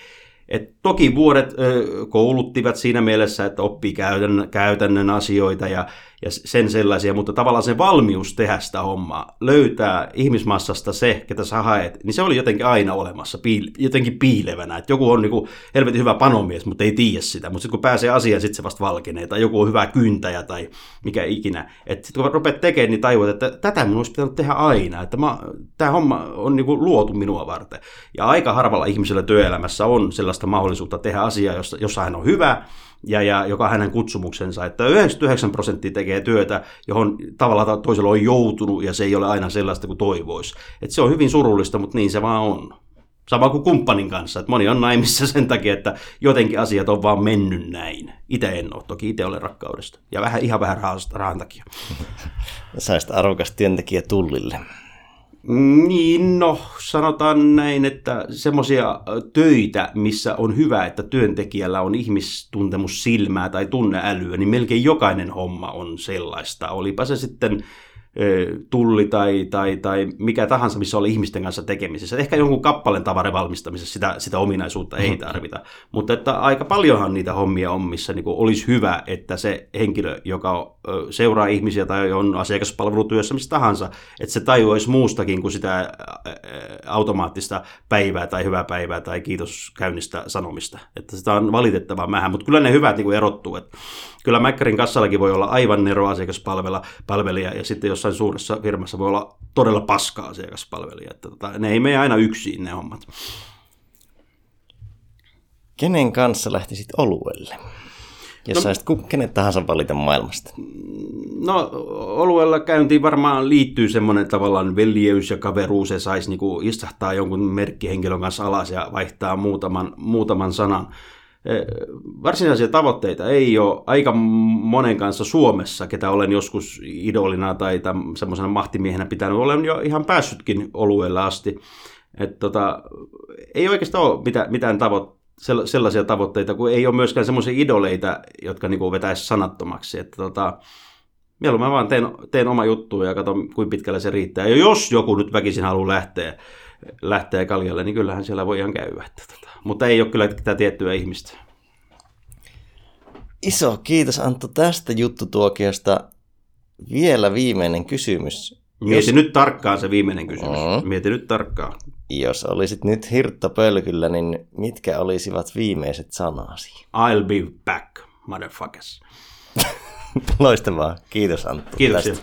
Et toki vuodet ö, kouluttivat siinä mielessä, että oppii käytännön, käytännön asioita ja ja sen sellaisia, mutta tavallaan se valmius tehdä sitä hommaa, löytää ihmismassasta se, ketä sä haet, niin se oli jotenkin aina olemassa, piil, jotenkin piilevänä, että joku on niinku helvetin hyvä panomies, mutta ei tiedä sitä, mutta sitten kun pääsee asiaan, sitten se vasta valkenee, tai joku on hyvä kyntäjä tai mikä ikinä, että sitten kun rupeat tekemään, niin tajuat, että tätä mun olisi pitänyt tehdä aina, että tämä homma on niinku luotu minua varten, ja aika harvalla ihmisellä työelämässä on sellaista mahdollisuutta tehdä asiaa, jossa, jossa hän on hyvä, ja, ja joka hänen kutsumuksensa, että 99 prosenttia tekee työtä, johon tavallaan toisella on joutunut ja se ei ole aina sellaista kuin toivoisi. Että se on hyvin surullista, mutta niin se vaan on. Sama kuin kumppanin kanssa, että moni on naimissa sen takia, että jotenkin asiat on vaan mennyt näin. Itse en ole, toki itse olen rakkaudesta. Ja vähän, ihan vähän rahan takia. Saisit arvokas työntekijä tullille. Niin, no sanotaan näin, että semmoisia töitä, missä on hyvä, että työntekijällä on ihmistuntemus silmää tai tunneälyä, niin melkein jokainen homma on sellaista. Olipa se sitten tulli tai, tai, tai mikä tahansa, missä oli ihmisten kanssa tekemisissä. Ehkä jonkun kappaleen tavaran valmistamisessa sitä, sitä ominaisuutta ei tarvita. Mutta että aika paljonhan niitä hommia on, missä niin olisi hyvä, että se henkilö, joka seuraa ihmisiä tai on asiakaspalvelutyössä missä tahansa, että se tajuaisi muustakin kuin sitä automaattista päivää tai hyvää päivää tai kiitoskäynnistä sanomista. Että sitä on valitettavan vähän, mutta kyllä ne hyvät niin erottuu. Että kyllä Mäkkärin kassallakin voi olla aivan nero asiakaspalvelija ja sitten jos jossain suuressa firmassa voi olla todella paskaa asiakaspalvelija. Että tota, ne ei mene aina yksin ne hommat. Kenen kanssa lähtisit oluelle? Jos no, saisit kenet tahansa valita maailmasta. No, oluella käyntiin varmaan liittyy semmoinen tavallaan veljeys ja kaveruus, ja saisi niinku istahtaa jonkun merkkihenkilön kanssa alas ja vaihtaa muutaman, muutaman sanan. E, varsinaisia tavoitteita ei ole aika monen kanssa Suomessa, ketä olen joskus idolina tai semmoisena mahtimiehenä pitänyt. Olen jo ihan päässytkin olueelle asti. Et tota, ei oikeastaan ole mitään, tavoitteita sellaisia tavoitteita, kun ei ole myöskään semmoisia idoleita, jotka niin vetäisi sanattomaksi. Että tota, mieluummin vaan teen, teen oma juttu ja katson, kuinka pitkälle se riittää. Ja jos joku nyt väkisin haluaa lähteä, lähteä kaljalle, niin kyllähän siellä voi ihan käydä. Että. Mutta ei ole kyllä tätä tiettyä ihmistä. Iso kiitos Antto tästä juttutuokiosta. Vielä viimeinen kysymys. Mieti jos... nyt tarkkaan se viimeinen kysymys. Mm. Mieti nyt tarkkaan. Jos olisit nyt hirttopölkyllä, niin mitkä olisivat viimeiset sanasi? I'll be back, motherfuckers. Loistavaa. Kiitos Antti. Kiitos.